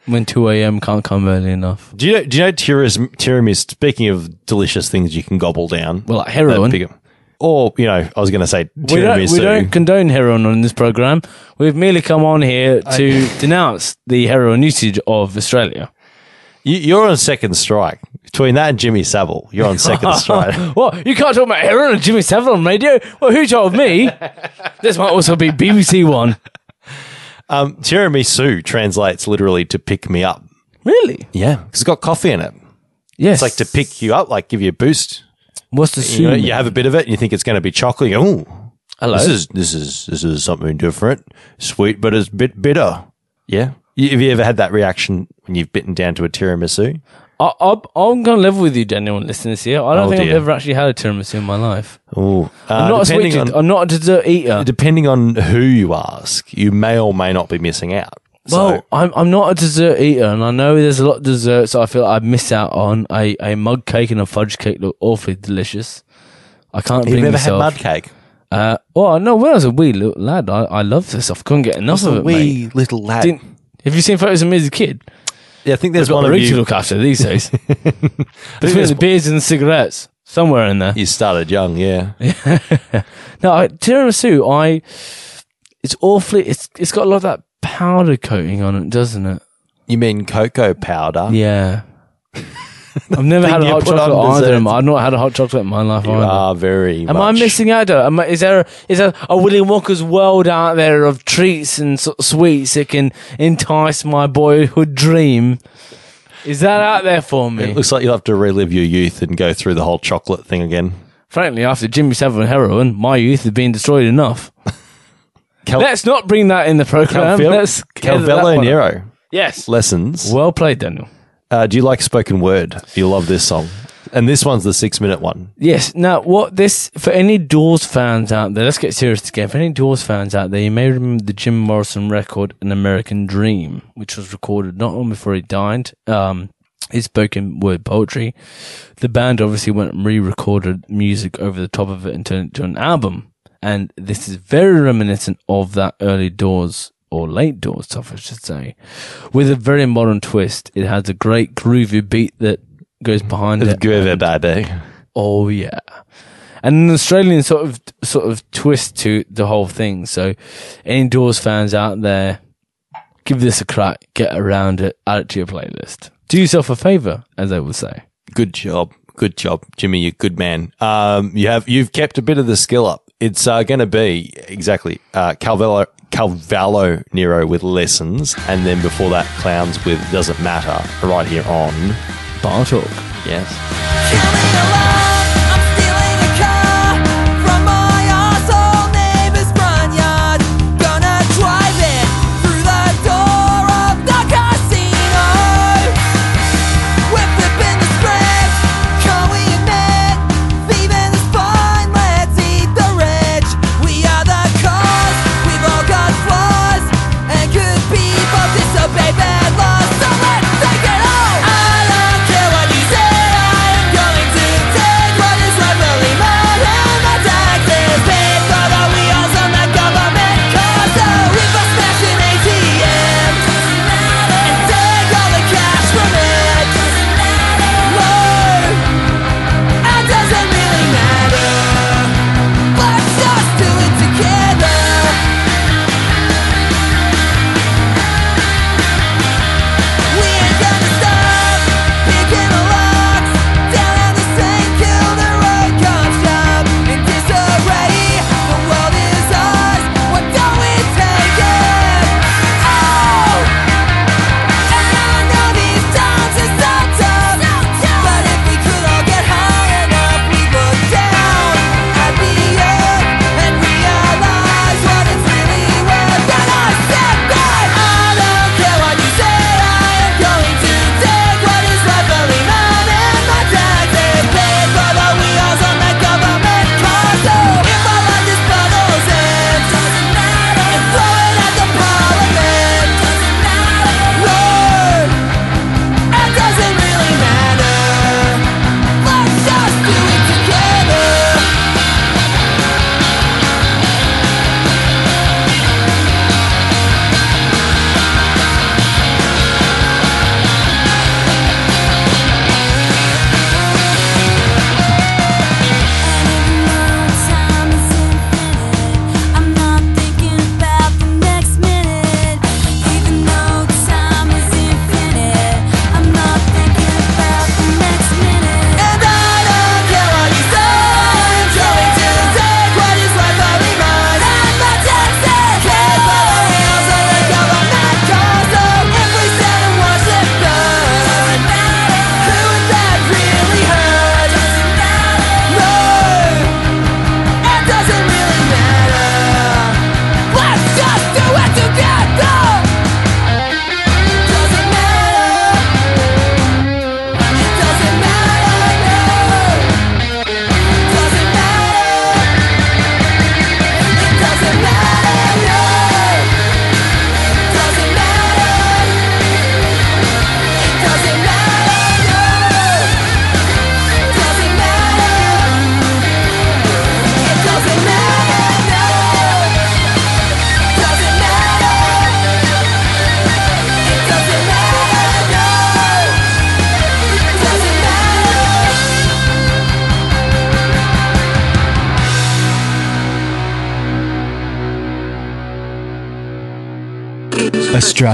when 2 a.m. can't come early enough. do you know? Do you know tiramisu? tiramisu speaking of delicious things you can gobble down, Well, like heroin. that big- or you know, I was going to say We don't, tiramisu. we don't condone heroin on this program. We've merely come on here to denounce the heroin usage of Australia. You, you're on second strike between that and Jimmy Savile. You're on second strike. What? You can't talk about heroin and Jimmy Savile on radio? Well, who told me? this might also be BBC One. Um, tiramisu translates literally to pick me up. Really? Yeah, because it's got coffee in it. Yes. It's like to pick you up, like give you a boost. What's the You, know, you have a bit of it, and you think it's going to be chocolate. Oh, Hello. this is this is this is something different, sweet, but it's a bit bitter. Yeah. You, have you ever had that reaction when you've bitten down to a tiramisu? I, I'm going to level with you, Daniel, and listeners here. I don't Oh, think I've ever actually had a tiramisu in my life. Oh, uh, I'm not a sweet on I'm not a dessert eater. depending on who you ask, you may or may not be missing out. Well, So, I'm I'm not a dessert eater, and I know there's a lot of desserts I feel like I miss out on. A a mug cake and a fudge cake look awfully delicious. I can't you've bring never had myself. mud cake? Uh, well, no, when I was a wee little lad, I, I loved this stuff. Couldn't get enough of it, mate. little lad. Didn't, have you seen photos of me as a kid? Yeah, I think there's got one of rig to you. look after these days. Between there's the beers and the cigarettes, somewhere in there. You started young, yeah. No, I, tiramisu, I it's awfully it's it's got a lot of that powder coating on it, doesn't it? You mean cocoa powder? Yeah. I've never had a hot chocolate either. desserts. I've not had a hot chocolate in my life You either. are very. Am I missing out? Am I, is there is there a Willy Wonka's world out there of treats and sort of sweets that can entice my boyhood dream? Is that out there for me? It looks like you'll have to relive your youth and go through the whole chocolate thing again. Frankly, after Jimmy Savile and heroin, my youth has been destroyed enough. Cal- Let's not bring that in the program. Calvel- Let's Calvello. Nero Yes. lessons. Well played, Daniel. Uh, do you like spoken word? You love this song, and this one's the six minute one. Yes. Now, what this for any Doors fans out there? Let's get serious again. For any Doors fans out there, you may remember the Jim Morrison record, "An American Dream," which was recorded not long before he died. Um, his spoken word poetry. The band obviously went and re-recorded music over the top of it and turned it into an album. And this is very reminiscent of that early Doors or late Doors stuff, I should say, with a very modern twist. It has a great groovy beat that goes behind It's it. good, baby. Oh yeah, and an Australian sort of sort of twist to the whole thing. So, any Doors fans out there, give this a crack, get around it, add it to your playlist. Do yourself a favor, as I would say. Good job, good job, Jimmy. You're a good man. Um, you have you've kept a bit of the skill up. It's uh, going to be exactly uh, Calvello Calvallo Nero with lessons, and then before that, clowns with doesn't matter. Right here on Bar talk. yes.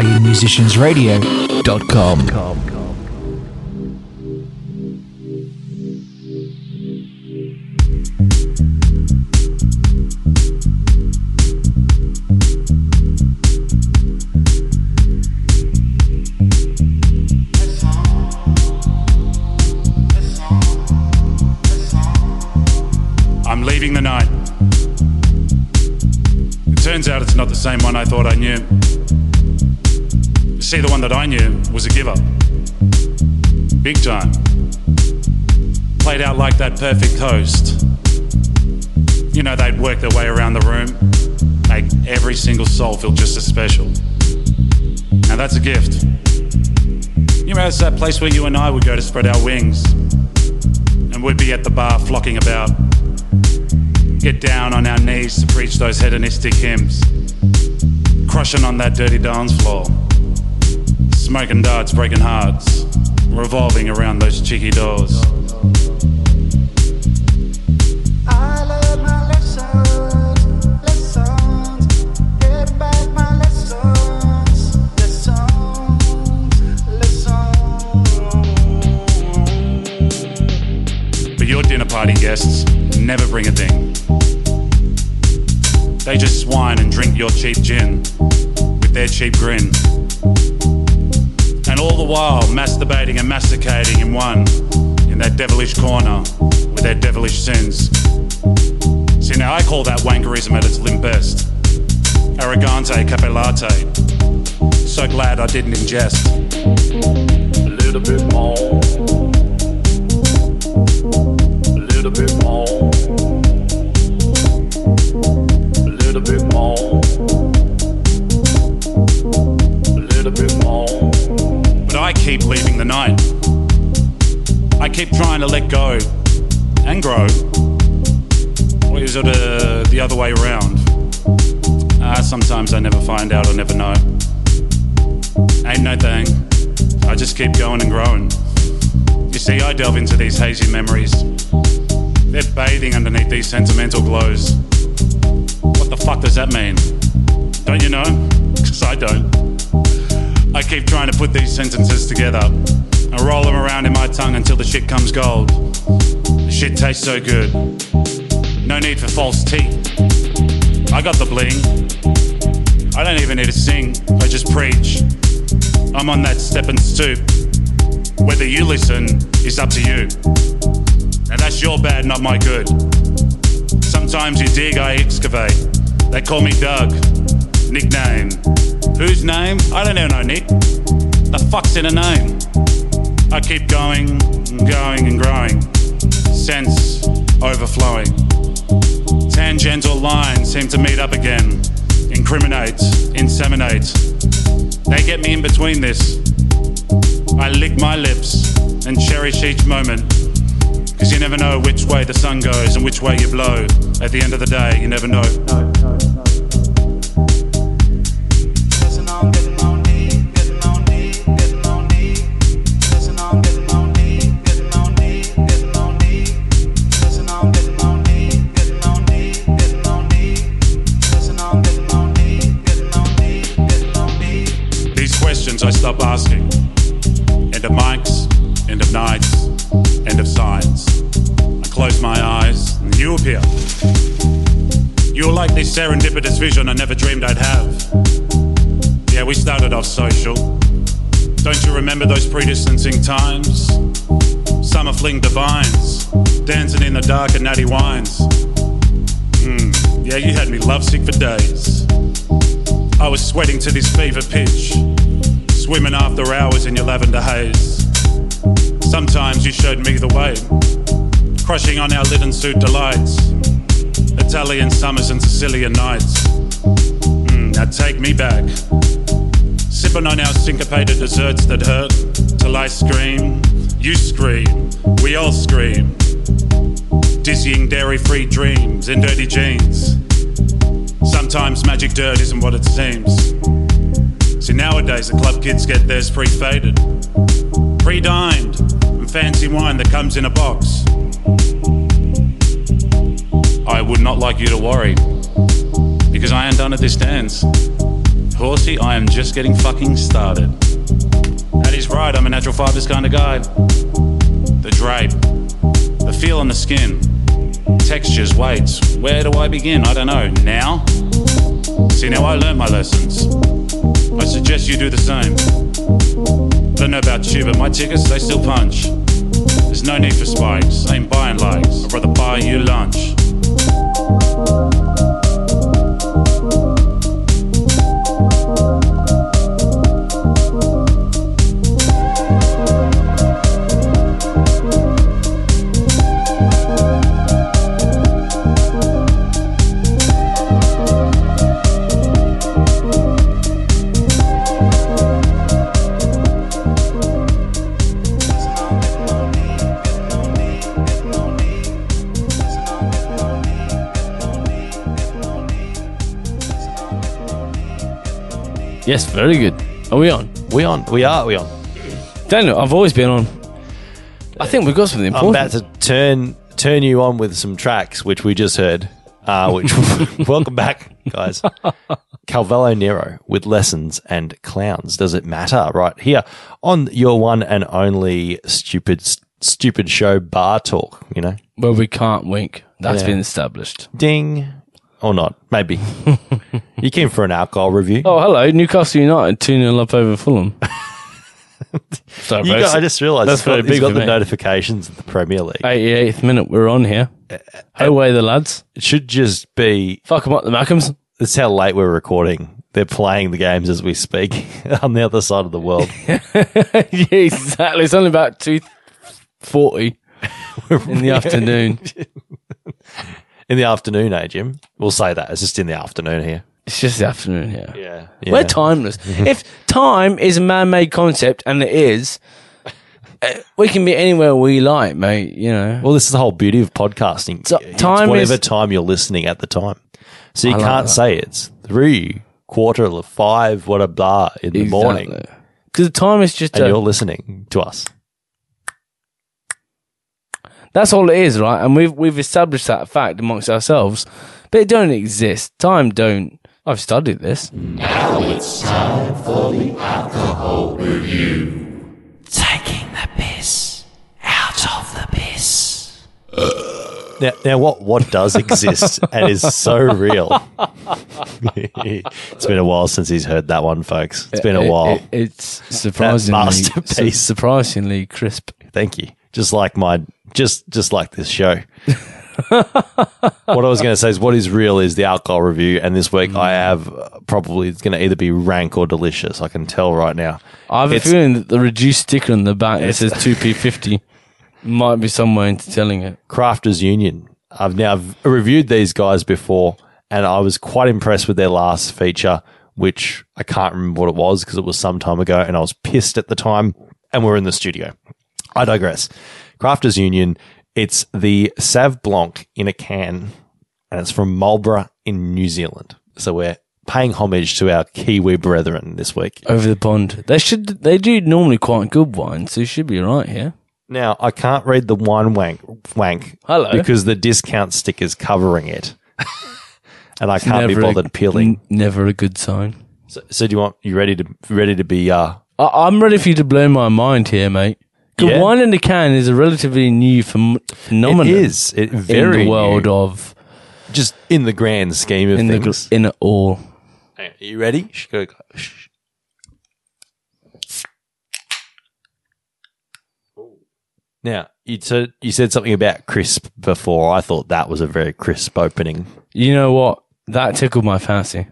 AustralianMusiciansRadio.com. that perfect host. You know, they'd work their way around the room, make every single soul feel just as special. Now, that's a gift. You know, it's that place where you and I would go to spread our wings, and we'd be at the bar flocking about get down on our knees to preach those hedonistic hymns, crushing on that dirty dance floor, smoking darts, breaking hearts, revolving around those cheeky doors. Bring a thing. They just swine and drink your cheap gin with their cheap grin. And all the while masturbating and masticating in one, in that devilish corner with their devilish sins. See, now I call that wankerism at its limp best. Arrogante capellate. So glad I didn't ingest. A little bit more. Keep leaving the night. I keep trying to let go and grow. Or is it uh, the other way around? Ah, sometimes I never find out or never know. Ain't no thing. I just keep going and growing. You see, I delve into these hazy memories. They're bathing underneath these sentimental glows. What the fuck does that mean? Don't you know? Because I don't. I keep trying to put these sentences together. I roll them around in my tongue until the shit comes gold. The shit tastes so good. No need for false teeth. I got the bling. I don't even need to sing, I just preach. I'm on that step and stoop. Whether you listen is up to you. And that's your bad, not my good. Sometimes you dig, I excavate. They call me Doug. Nickname. Whose name? I don't know, no Nick. The fuck's in a name? I keep going and going and growing. Sense overflowing. Tangential lines seem to meet up again. Incriminate, inseminate. They get me in between this. I lick my lips and cherish each moment. Cause you never know which way the sun goes and which way you blow. At the end of the day, you never know. These serendipitous vision I never dreamed I'd have. Yeah, we started off social. Don't you remember those pre-distancing times? Summer fling divines, dancing in the dark and natty wines. Hmm, yeah, you had me lovesick for days. I was sweating to this fever pitch, swimming after hours in your lavender haze. Sometimes you showed me the way, crushing on our linen suit delights, Italian summers and Sicilian nights. Now take me back, sipping on our syncopated desserts that hurt, till I scream, you scream, we all scream. Dizzying dairy-free dreams in dirty jeans. Sometimes magic dirt isn't what it seems. See, nowadays the club kids get theirs pre-faded, pre-dined, and fancy wine that comes in a box. I would not like you to worry, because I ain't done at this dance. Horsey, I am just getting fucking started. And he's right, I'm a natural fibers kind of guy. The drape, the feel on the skin, textures, weights. Where do I begin? I don't know. Now? See, now I learned my lessons. I suggest you do the same. Don't know about you, but my tickets, they still punch. There's no need for spikes. I ain't buying likes. I'd rather buy you lunch. Yes, very good. Are we on? We on? We are. We on? Daniel, I've always been on. I think we've got something important. I'm important. about to turn turn you on with some tracks which we just heard. Uh, which welcome back, guys. Calvello Nero with lessons and clowns. Does it matter? Right here on your one and only stupid stupid show, Bar Talk. You know, Well, we can't wink. That's Yeah. been established. ding or not? Maybe you came for an alcohol review. Oh, hello. Newcastle United 2 0 up over Fulham. so You got, I just realised That's it's got, very big got the me. notifications of the Premier League. 88th minute, we're on here. Uh, uh, Away the lads. It should just be Fuck them up, the Mackems. That's how late we're recording. They're playing the games as we speak on the other side of the world. yeah, exactly. It's only about 2.40 in the afternoon. In the afternoon, eh, Jim? We'll say that. It's just in the afternoon here. It's just the afternoon here. Yeah. We're timeless. if time is a man-made concept, and it is, uh, we can be anywhere we like, mate. You know. Well, this is the whole beauty of podcasting. So, It's time whatever is- time you're listening at the time. So you I can't that. say it's three, quarter of five, what a blah in the morning. Because the time is just And a, you're listening to us. That's all it is, right? And we've we've established that fact amongst ourselves, but it don't exist. Time don't. I've studied this. Now it's time for the alcohol review. Taking the piss out of the piss. Uh. Now, now what, what does exist and is so real? it's been a while since he's heard that one, folks. It's been a while. it- it's surprisingly masterpiece. su- surprisingly crisp. Thank you. Just like my, just just like this show. what I was going to say is, what is real is the alcohol review, and this week I have uh, probably it's going to either be rank or delicious. I can tell right now. I have a feeling that the reduced sticker on the back that It's- says two p fifty might be somewhere into telling it. Crafters Union. I've now v- reviewed these guys before, and I was quite impressed with their last feature, which I can't remember what it was because it was some time ago, and I was pissed at the time. And we're in the studio. I digress. Crafters Union. It's the Sav Blanc in a can, and it's from Marlborough in New Zealand. So we're paying homage to our Kiwi brethren this week. Over the pond. They should. They do normally quite good wines, so you should be right here. Now I can't read the wine wank wank Hello. because the discount sticker's covering it, and I can't be Never a- bothered peeling. n- never a good sign. So, so do you want you ready to ready to be? Uh, I, I'm ready for you to blow my mind here, mate. 'Cause Yeah? Wine in the can is a relatively new phenomenon. it is it very in the world new, of just in the grand scheme of in things. gr- in it all. Hang on, Are you ready? Shh, go- go- shh. Now you said you said something about crisp before. I thought that was a very crisp opening. You know what? That tickled my fancy.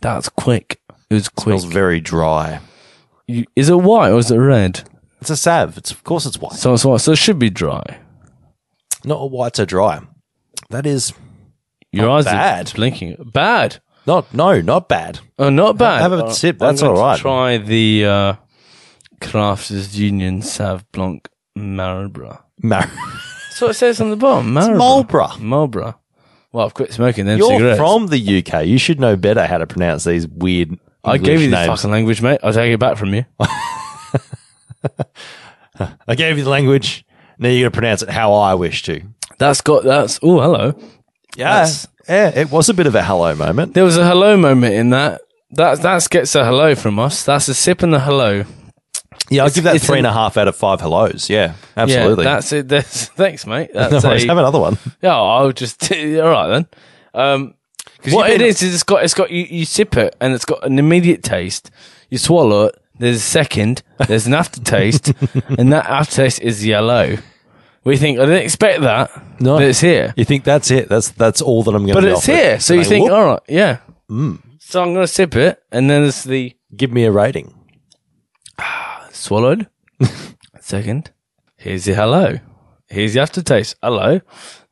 That's quick. It was quick. It smells very dry. You- is it white or is it red? It's a sav. It's of course it's white. So it's white. So it should be dry. Not a white so dry. That is Your eyes bad. are blinking. Bad. not no not bad. Oh, not bad. Have a Uh, sip, that's all to. Try the uh, Crafters Union Sav Blanc Marlborough. Mar- That's what it says on the bottom. Marlborough. Marlborough. Well, I've quit smoking them You're cigarettes. from the UK. You should know better how to pronounce these weird. I English gave you the names. fucking language, mate. I'll take it back from you. I gave you the language. Now you're going to pronounce it how I wish to. That's got that's. Oh, hello. Yeah, That's- yeah. It was a bit of a hello moment. There was a hello moment in that. that that gets a hello from us. That's a sip and a hello. Yeah, I'll It's- give that three an- and a half out of five hellos. Yeah, absolutely. Yeah, that's it. That's, thanks, mate. no worries. a- Have another one. Yeah, I'll just all right then. Um, what it is is it's got it's got you, you sip it and it's got an immediate taste. You swallow it. There's a second. There's an aftertaste, and that aftertaste is yellow. We think I didn't expect that, No. but it's here. You think that's it? That's that's all that I'm going to. But it's here, so you think, all right, yeah. Mm. So I'm gonna sip it, and then there's the give me a rating. swallowed. Second, here's the hello. Here's the aftertaste. Hello.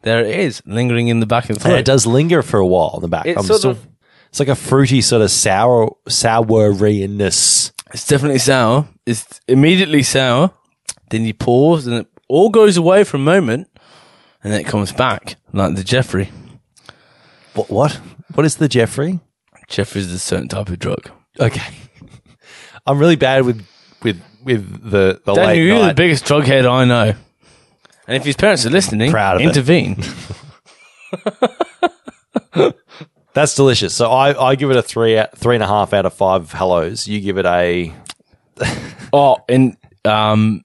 There it is, lingering in the back of the Yeah, throat. it does linger for a while in the back. It's I'm sort still, of- it's like a fruity sort of sour souriness. It's definitely sour. It's immediately sour. Then you pause, and it all goes away for a moment, and then it comes back like the Jeffrey. What? What? What is the Jeffrey? Jeffrey's a certain type of drug. Okay, I'm really bad with with with the the Daniel, late you're the biggest drug head I know. And if his parents are listening, Proud of it. intervene. That's delicious. So I, I give it a three out- three and a half out of five hellos. You give it a oh, and um,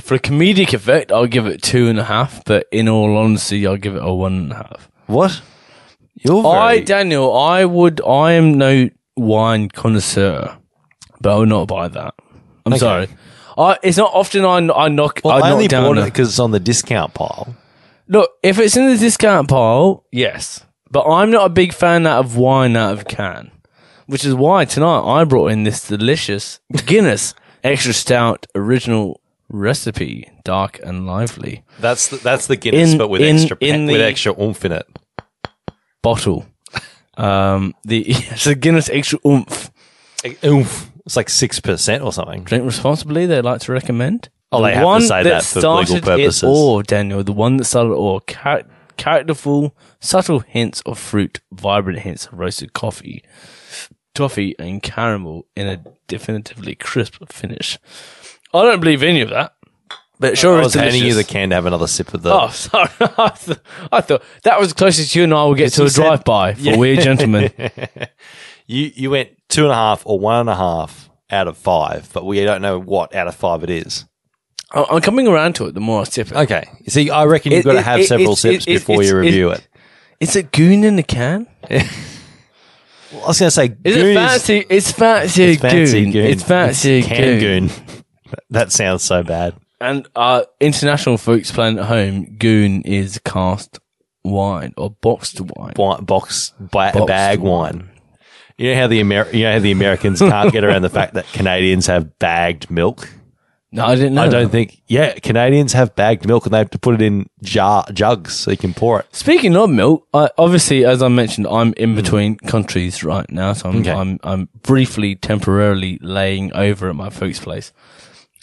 for a comedic effect, I'll give it two and a half. But in all honesty, I'll give it a one and a half. what? You're I, Daniel, I would. I am no wine connoisseur, but I would not buy that. I'm sorry. I, it's not often I, I knock. well, I I knock only down. bought it a- because it's on the discount pile. Look, if it's in the discount pile, yes. But I'm not a big fan out of wine out of can, which is why tonight I brought in this delicious Guinness Extra Stout Original Recipe, dark and lively That's the, that's the Guinness, In- but with in- extra in with extra oomph in it. bottle. Um, the it's a Guinness Extra Oomph. Oomph. It's like six percent or something. Drink responsibly. They like to recommend. Oh, the they have to say that for legal purposes. It all, Daniel. The one that started it all. Characterful, subtle hints of fruit, vibrant hints of roasted coffee, toffee, and caramel in a definitively crisp finish. I don't believe any of that, but sure, I was handing you the can to have another sip of the. Oh, sorry. I, th- I thought that was closest you and I will get to a said- drive by for Yeah. weird gentlemen. You you went two and a half or one and a half out of five, but we don't know what out of five it is. I- I'm coming around to it the more I sip it. Okay. See, I reckon you've It- got to it- have it- several it's- sips it- before you it's- review it-. Is it goon in the can? Well, I was going to say, Is goon it fancy? It's fancy it's fancy goon. goon. It's fancy can goon. goon. That sounds so bad. And uh, international folks playing at home, goon is cast wine or boxed wine. Wi- Box, ba- Boxed bag wine. You know how the Amer- you know how the Americans can't get around the fact that Canadians have bagged milk. No, I didn't know. I don't think. Yeah, Canadians have bagged milk and they have to put it in jar jugs so you can pour it. Speaking of milk, I, obviously, as I mentioned, I'm in between countries right now, so I'm. Okay. I'm I'm briefly, temporarily laying over at my folks' place.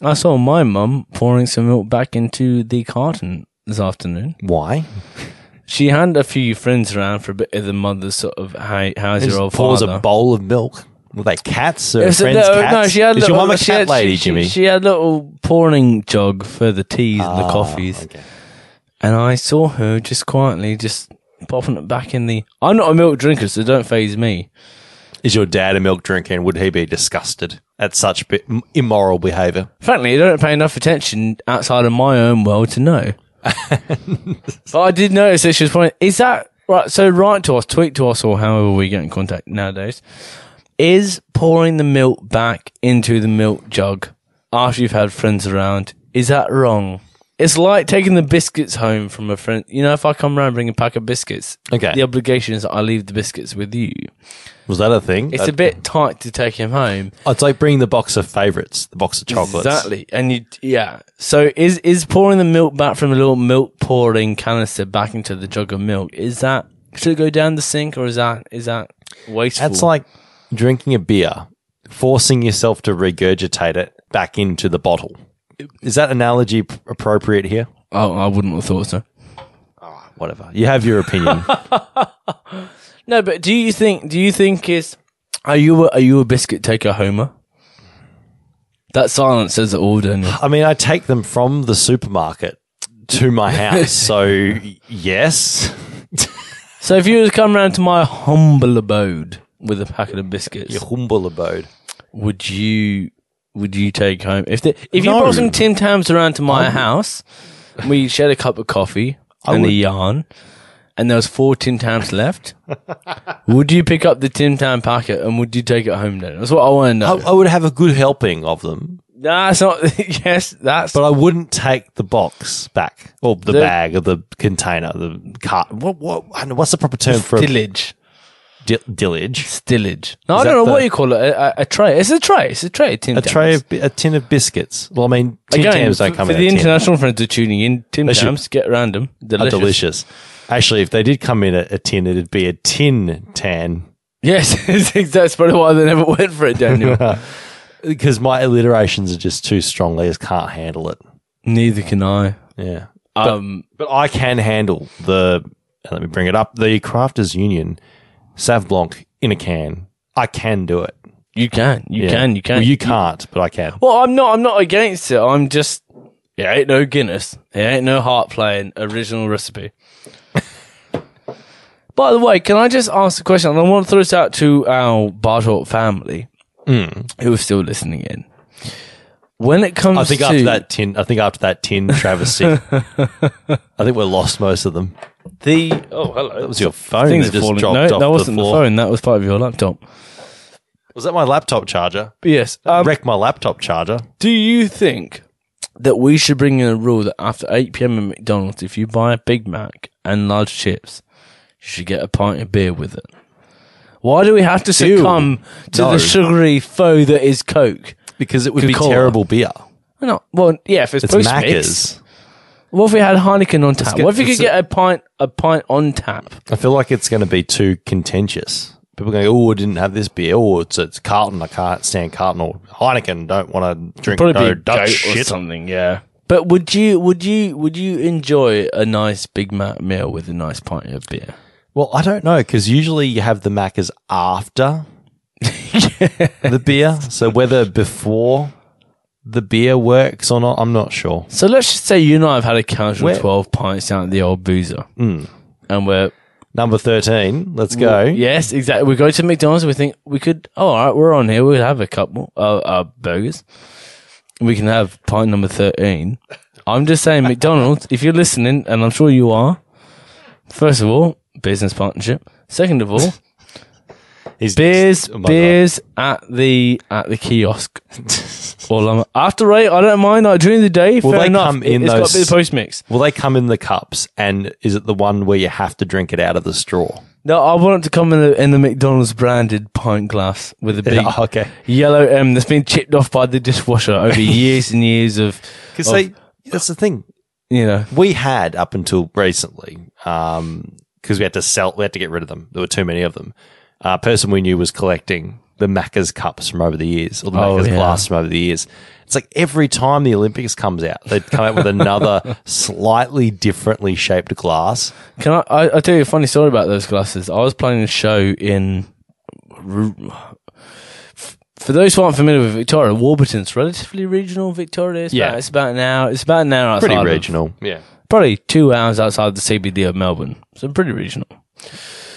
I saw my mum pouring some milk back into the carton this afternoon. Why? She had a few friends around for a bit of the mother's sort of, hey, how's your old pours father? a bowl of milk. Were they cats or friends' little- cats? No, she had Is a your little, mum a she cat had- lady, she, Jimmy? She, she had little pouring jug for the teas and the Ah, coffees, and I saw her just quietly just popping it back in the. I'm not a milk drinker, so don't phase me. Is your dad a milk drinker and would he be disgusted at such immoral behaviour? Frankly, I don't pay enough attention outside of my own world to know. but I did notice that she was pointing. Is that right? So write to us, tweet to us, or however we get in contact nowadays. Is pouring the milk back into the milk jug after you've had friends around? Is that wrong? It's like taking the biscuits home from a friend. You know, if I come around and bring a pack of biscuits, Okay. the obligation is that I leave the biscuits with you. Was that a thing? It's a bit tight to take him home. Oh, it's like bringing the box of favourites, the box of chocolates. Exactly. And you, yeah. So is is pouring the milk back from a little milk pouring canister back into the jug of milk? Is that should it go down the sink or is that is that wasteful? That's like drinking a beer, forcing yourself to regurgitate it back into the bottle. Is that analogy p- appropriate here? oh, I wouldn't have thought so. Ah, whatever. You have your opinion. No, but do you think do you think is are you a, are you a biscuit taker, Homer? That silence says it all, Daniel. I mean, I take them from the supermarket to my house. So, yes. So if you were to come round to my humble abode with a packet of biscuits, Your humble abode. would you would you take home if the, if you brought some Tim Tams around to my house, we shared a cup of coffee I and a yarn, and there was four Tim Tams left. would you pick up the Tim Tam packet and would you take it home then? That's what I want to know. I would have a good helping of them, No, That's not. yes, that's. but I wouldn't take the box back or the, The- bag or the container, the cart. What? What? I what's the proper term for it? stillage. Di- dillage? Stillage. No, Is I don't know the- what you call it. A, a, a tray. It's a tray. It's a tray. Tim A Tams. tray of bi- a tin of biscuits. Well, I mean, tin Again, Tams don't for, come for in the a tin. international friends who are tuning in. Tim They should- Tams, get random. them. Are Delicious. delicious. Actually, if they did come in a, a tin, it'd be a tin tan. Yes, that's probably why they never went for it, Daniel. because my alliterations are just too strong. They just can't handle it. Neither can I. Yeah. Um, But I can handle the, and let me bring it up, the Crafters Union Sav Blanc in a can. I can do it. you can, you Yeah. can, you can. Well, you can't, but I can. Well, I'm not. I'm not against it. I'm just. It ain't no Guinness. It ain't no heart playing original recipe. By the way, can I just ask a question? And I want to throw this out to our Bar Talk family hmm. who are still listening in. When it comes I think to after that tin, I think after that tin travesty, I think we're lost most of them. The oh hello, That was your phone things that just falling. dropped No, off that wasn't the, floor. phone. That was part of your laptop. Was that my laptop charger? But yes. Um, Wrecked my laptop charger. Do you think that we should bring in a rule that after 8 p.m. at McDonald's, if you buy a Big Mac and large chips, you should get a pint of beer with it? Why do we have to succumb to No. the sugary foe that is Coke? Because it would be Coca-Cola. terrible beer. No, well, yeah, if it's, It's post mix. Macca's. What if we had Heineken on tap? get- what if you could get a pint, a pint on tap? I feel like it's going to be too contentious. People are going, oh, I didn't have this beer. Oh, it's, it's Carlton. I can't stand Carlton or Heineken. Don't want to drink no a Dutch goat or shit. something. Yeah. But would you, would you, would you enjoy a nice Big Mac meal with a nice pint of beer? Well, I don't know because usually you have the Maccas after the beer. So whether before the beer works or not, I'm not sure. So let's just say you and I have had a casual Where- 12 pints down at the old boozer. And we're, Number 13, let's go. yes, exactly. We go to McDonald's and we think we could, oh, all right, we're on here. We'll have a couple uh, uh, burgers. We can have pint number 13. I'm just saying, McDonald's, if you're listening, and I'm sure you are, first of all, business partnership. Second of all, He's beers, oh beers at the at the kiosk. Well, um, after eight, I don't mind. Like, during the day, Will fair they enough. come in it's got those- to be the post mix. Will they come in the cups? And is it the one where you have to drink it out of the straw? No, I want it to come in the, in the McDonald's branded pint glass with a big okay. yellow M that's been chipped off by the dishwasher over years and years of, Because they, that's the thing. you know, we had up until recently because we had to sell we had to get rid of them there were too many of them uh, person we knew was collecting the Macca's cups from over the years or the Oh, Macca's yeah. glass from over the years it's like every time the Olympics comes out they'd come out with another slightly differently shaped glass can I, I, I'll tell you a funny story about those glasses. I was playing a show in, for those who aren't familiar with Victoria, Warburton's relatively regional Victoria. It's Yeah. About, it's about an hour, it's about an hour outside pretty of- regional yeah probably two hours outside the CBD of Melbourne. So pretty regional.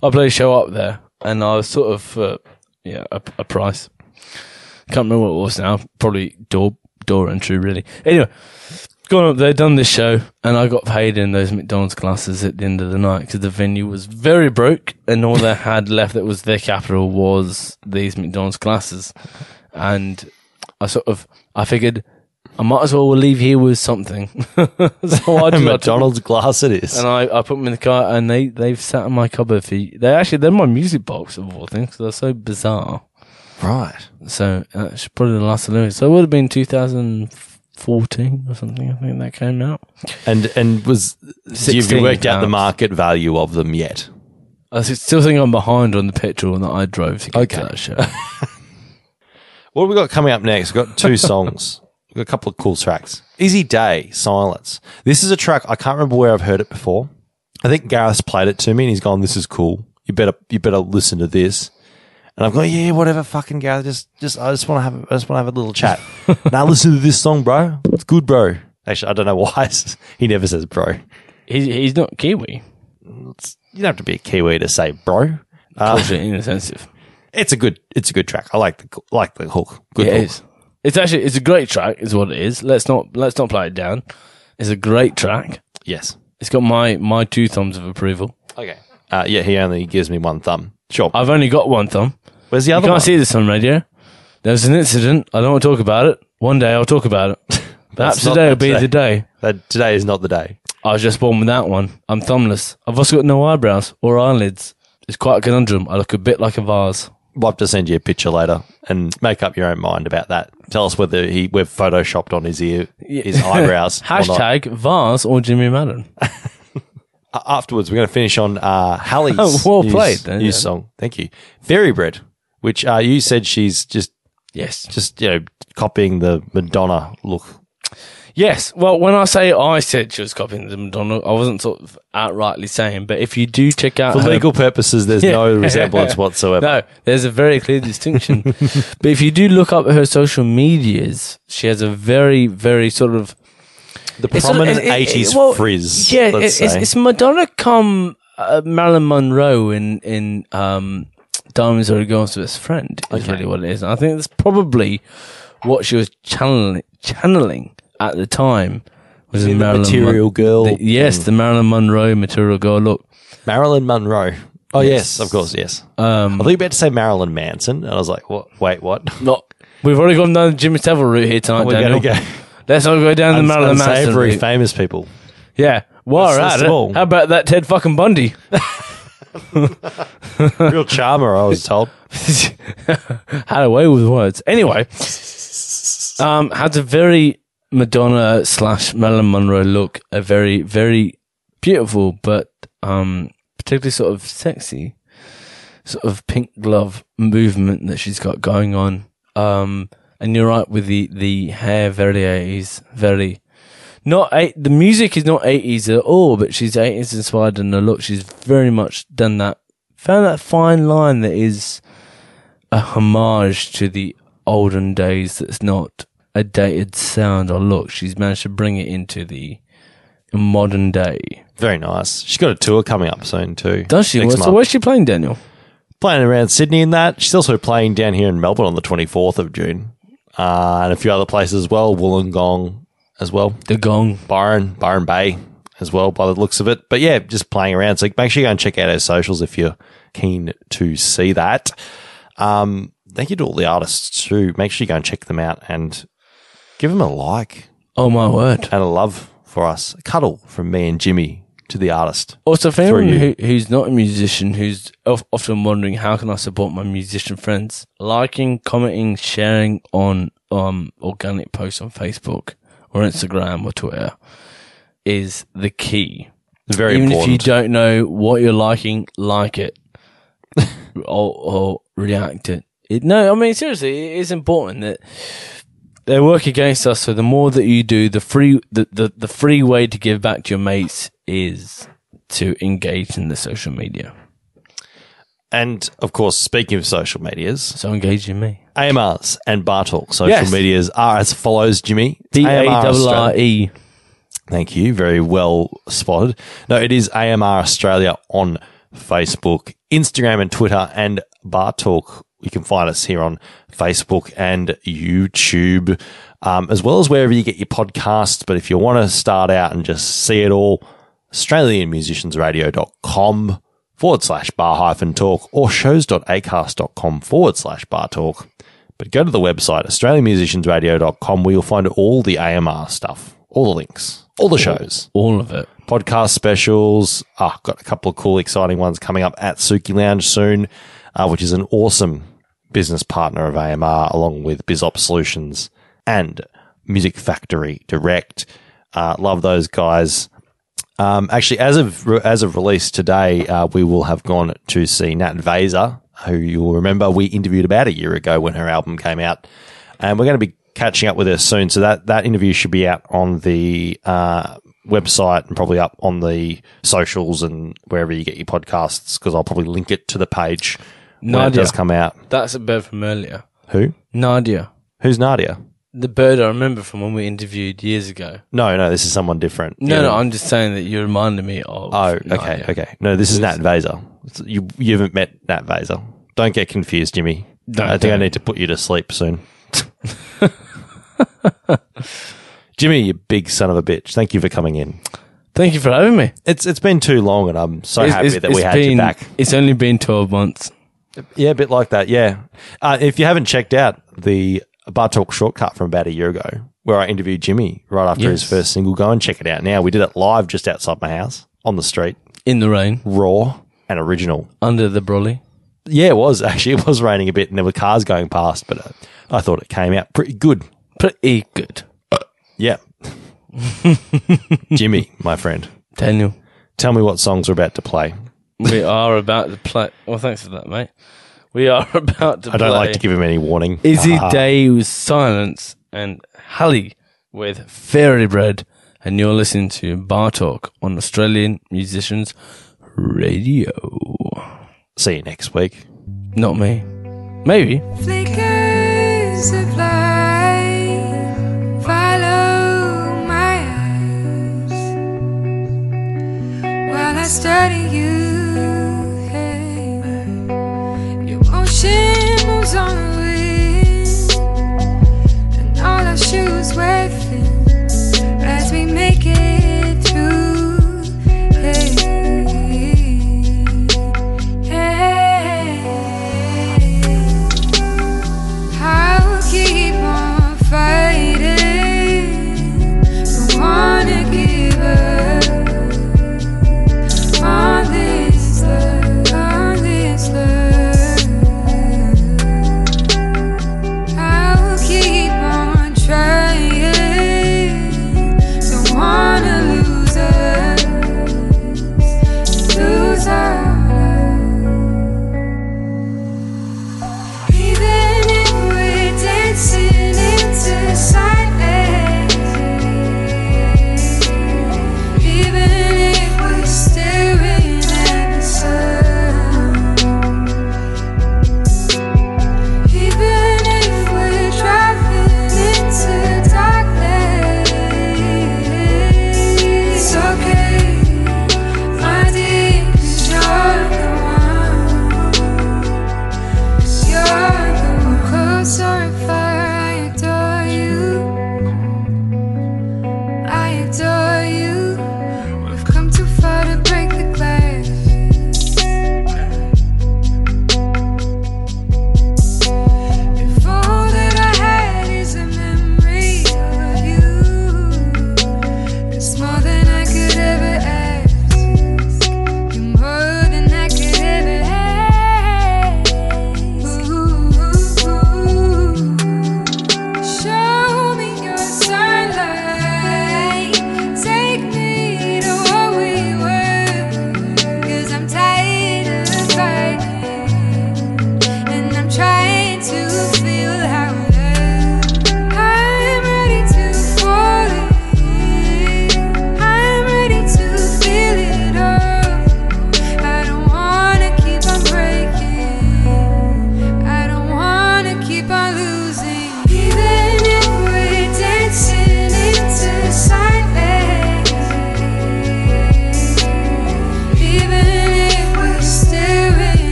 I played a show up there, and I was sort of uh, yeah a, a price. Can't remember what it was now. Probably door door entry really. Anyway, gone up there, done this show, and I got paid in those McDonald's glasses at the end of the night because the venue was very broke, and all they had left that was their capital was these McDonald's glasses, and I sort of I figured. I might as well leave here with something. so I did- McDonald's glass it is and I, I put them in the car, and they they've sat in my cupboard for. They actually they're my music box of all things. they're so bizarre. right So uh, that's probably the last Olympics. So it would have been 2014 or something. I think that came out. and and was have you 16 worked out the market value of them yet I still think I'm behind on the petrol that I drove to get Okay. to that show. What have we got coming up next? We've got two songs. A couple of cool tracks. Easy Day, Silence. This is a track, I can't remember where I've heard it before. I think Gareth's played it to me and he's gone, this is cool. You better, you better listen to this. And I've gone, yeah, whatever, fucking Gareth. Just, just, I just want to have, I just want to have a little chat. now listen to this song, bro. It's good, bro. Actually, I don't know why. he never says bro. he's he's not Kiwi. You don't have to be a Kiwi to say bro. Uh, insensitive. It's a good it's a good track. I like the like the hook. Good Yeah, hook. It is. Actually it's a great track, is what it is. Let's not let's not play it down. It's a great track. Yes. It's got my my two thumbs of approval. Okay. Uh, yeah, he only gives me one thumb. Sure. I've only got one thumb. Where's the You other can't one? see this on radio. There's an incident. I don't want to talk about it. One day I'll talk about it. Perhaps today will be today. the day. That today is not the day. I was just born with that one. I'm thumbless. I've also got no eyebrows or eyelids. It's quite a conundrum. I look a bit like a vase. We'll have to send you a picture later and make up your own mind about that. Tell us whether he we've photoshopped on his ear, his eyebrows. Hashtag vase or Jimmy Maddon. Afterwards, we're going to finish on uh, Hallie's Oh, well news, played then, news yeah. song. Thank you. Fairy Bread, which uh, you said she's just Yes. just you know copying the Madonna look. Yes. Well, when I say I said she was copying the Madonna, I wasn't sort of outrightly saying, but if you do check out For her- legal purposes, there's Yeah. no resemblance whatsoever. No, there's a very clear distinction. but if you do look up her social medias, she has a very, very sort of The It's sort of- prominent it- it- 80s well, frizz. Yeah, let's it- it's, it's Madonna come uh, Marilyn Monroe in in um, Diamonds Are a Girl's Best Friend is Okay. really what it is. And I think that's probably what she was channeling channeling at the time. Was In the Marilyn Material Girl the- yes, thing. the Marilyn Monroe Material Girl look. Marilyn Monroe. Oh yes, Yes. of course, yes. Um, I thought you were about to say Marilyn Manson, and I was like, "What? Wait, what?" not. We've already gone down the Jimmy Savile route here tonight, We're Daniel. go Let's not go down the Marilyn Manson route. famous people. Yeah. While we're Let's at list it, them all. how about that Ted fucking Bundy? Real charmer, I was told. had a way with words. Anyway, um, has a very Madonna slash Marilyn Monroe look. A very, very beautiful, but um, particularly sort of sexy, sort of pink glove movement that she's got going on. Um, and you're right with the the hair, very eighties, very. Not eight, the music is not eighties at all, but she's eighties inspired in the look. She's very much done that, found that fine line that is a homage to the olden days that's not a dated sound or look. She's managed to bring it into the modern day. Very nice. She's got a tour coming up soon too. Does she? Next So month. where's she playing, Daniel? playing around Sydney in that. She's also playing down here in Melbourne on the 24th of June. Uh, and a few other places as well. Wollongong as well. The Gong. Byron, Byron Bay as well by the looks of it. But yeah, just playing around. So make sure you go and check out our socials if you're keen to see that. Um, thank you to all the artists too. Make sure you go and check them out and give them a like Oh my word! and a love for us. A cuddle from me and Jimmy to the artist. Also, for Through anyone you. who, who's not a musician, who's of, often wondering how can I support my musician friends, liking, commenting, sharing on um organic posts on Facebook or Instagram or Twitter is the key. Very Even important. if you don't know what you're liking, like it or, or react it. it. No, I mean seriously, it is important that they work against us. So the more that you do, the free the, the, the free way to give back to your mates is to engage in the social media. and of course, speaking of social medias, So engage in me. AMRs and Bar Talk social Yes. medias are as follows, Jimmy. B A AMR R E. Thank you. Very well spotted. No, it is AMR Australia on Facebook, Instagram, and Twitter, and Bar Talk. You can find us here on Facebook and YouTube, um, as well as wherever you get your podcasts. But if you want to start out and just see it all, AustralianMusiciansRadio.com forward slash bar hyphen talk or shows.acast.com forward slash bar talk. But go to the website, AustralianMusiciansRadio.com, where you'll find all the AMR stuff, all the links, all the shows, All of it. podcast specials. Ah, got a couple of cool, exciting ones coming up at Suki Lounge soon, uh, which is an awesome business partner of AMR, along with BizOp Solutions and Music Factory Direct. Uh, love those guys. Um, actually, as of as of release today, uh, we will have gone to see Nat Vaser, who you'll remember we interviewed about a year ago when her album came out, and we're going to be catching up with her soon. So that that interview should be out on the uh, website and probably up on the socials and wherever you get your podcasts, because I'll probably link it to the page when it Nadia. does come out. That's a bird from earlier. Who? Nadia. Who's Nadia? The bird I remember from when we interviewed years ago. No, no, this is someone different. No, Yeah. no, I'm just saying that you reminded me of. Oh, okay, Nadia. okay. No, this is Nat Vaser. You you haven't met Nat Vaser. Don't get confused, Jimmy. Don't- I think I don't. need to put you to sleep soon. Jimmy, you big son of a bitch. Thank you for coming in. Thank you for having me. It's it's been too long, and I'm so It's- happy it's- that we it's had been, you back. It's only been 12 months. Yeah, a bit like that. Yeah. Uh, if you haven't checked out the Bar Talk shortcut from about a year ago, where I interviewed Jimmy right after his first single, go and check it out now. We did it live just outside my house on the street, In the rain, raw and original. under the brolly. Yeah, it was actually. It was raining a bit, and there were cars going past, but uh, I thought it came out pretty good. Pretty good. Yeah. Jimmy, my friend, Daniel, tell me what songs we're about to play. We are about to play. Well, thanks for that, mate. We are about to play I don't play like to give him any warning. Izzy Ah. Day with Silence and Hallie with Fairy Bread. And you're listening to Bar Talk on Australian Musicians Radio. See you next week. Not me. Maybe. Flickers of light follow my eyes while I study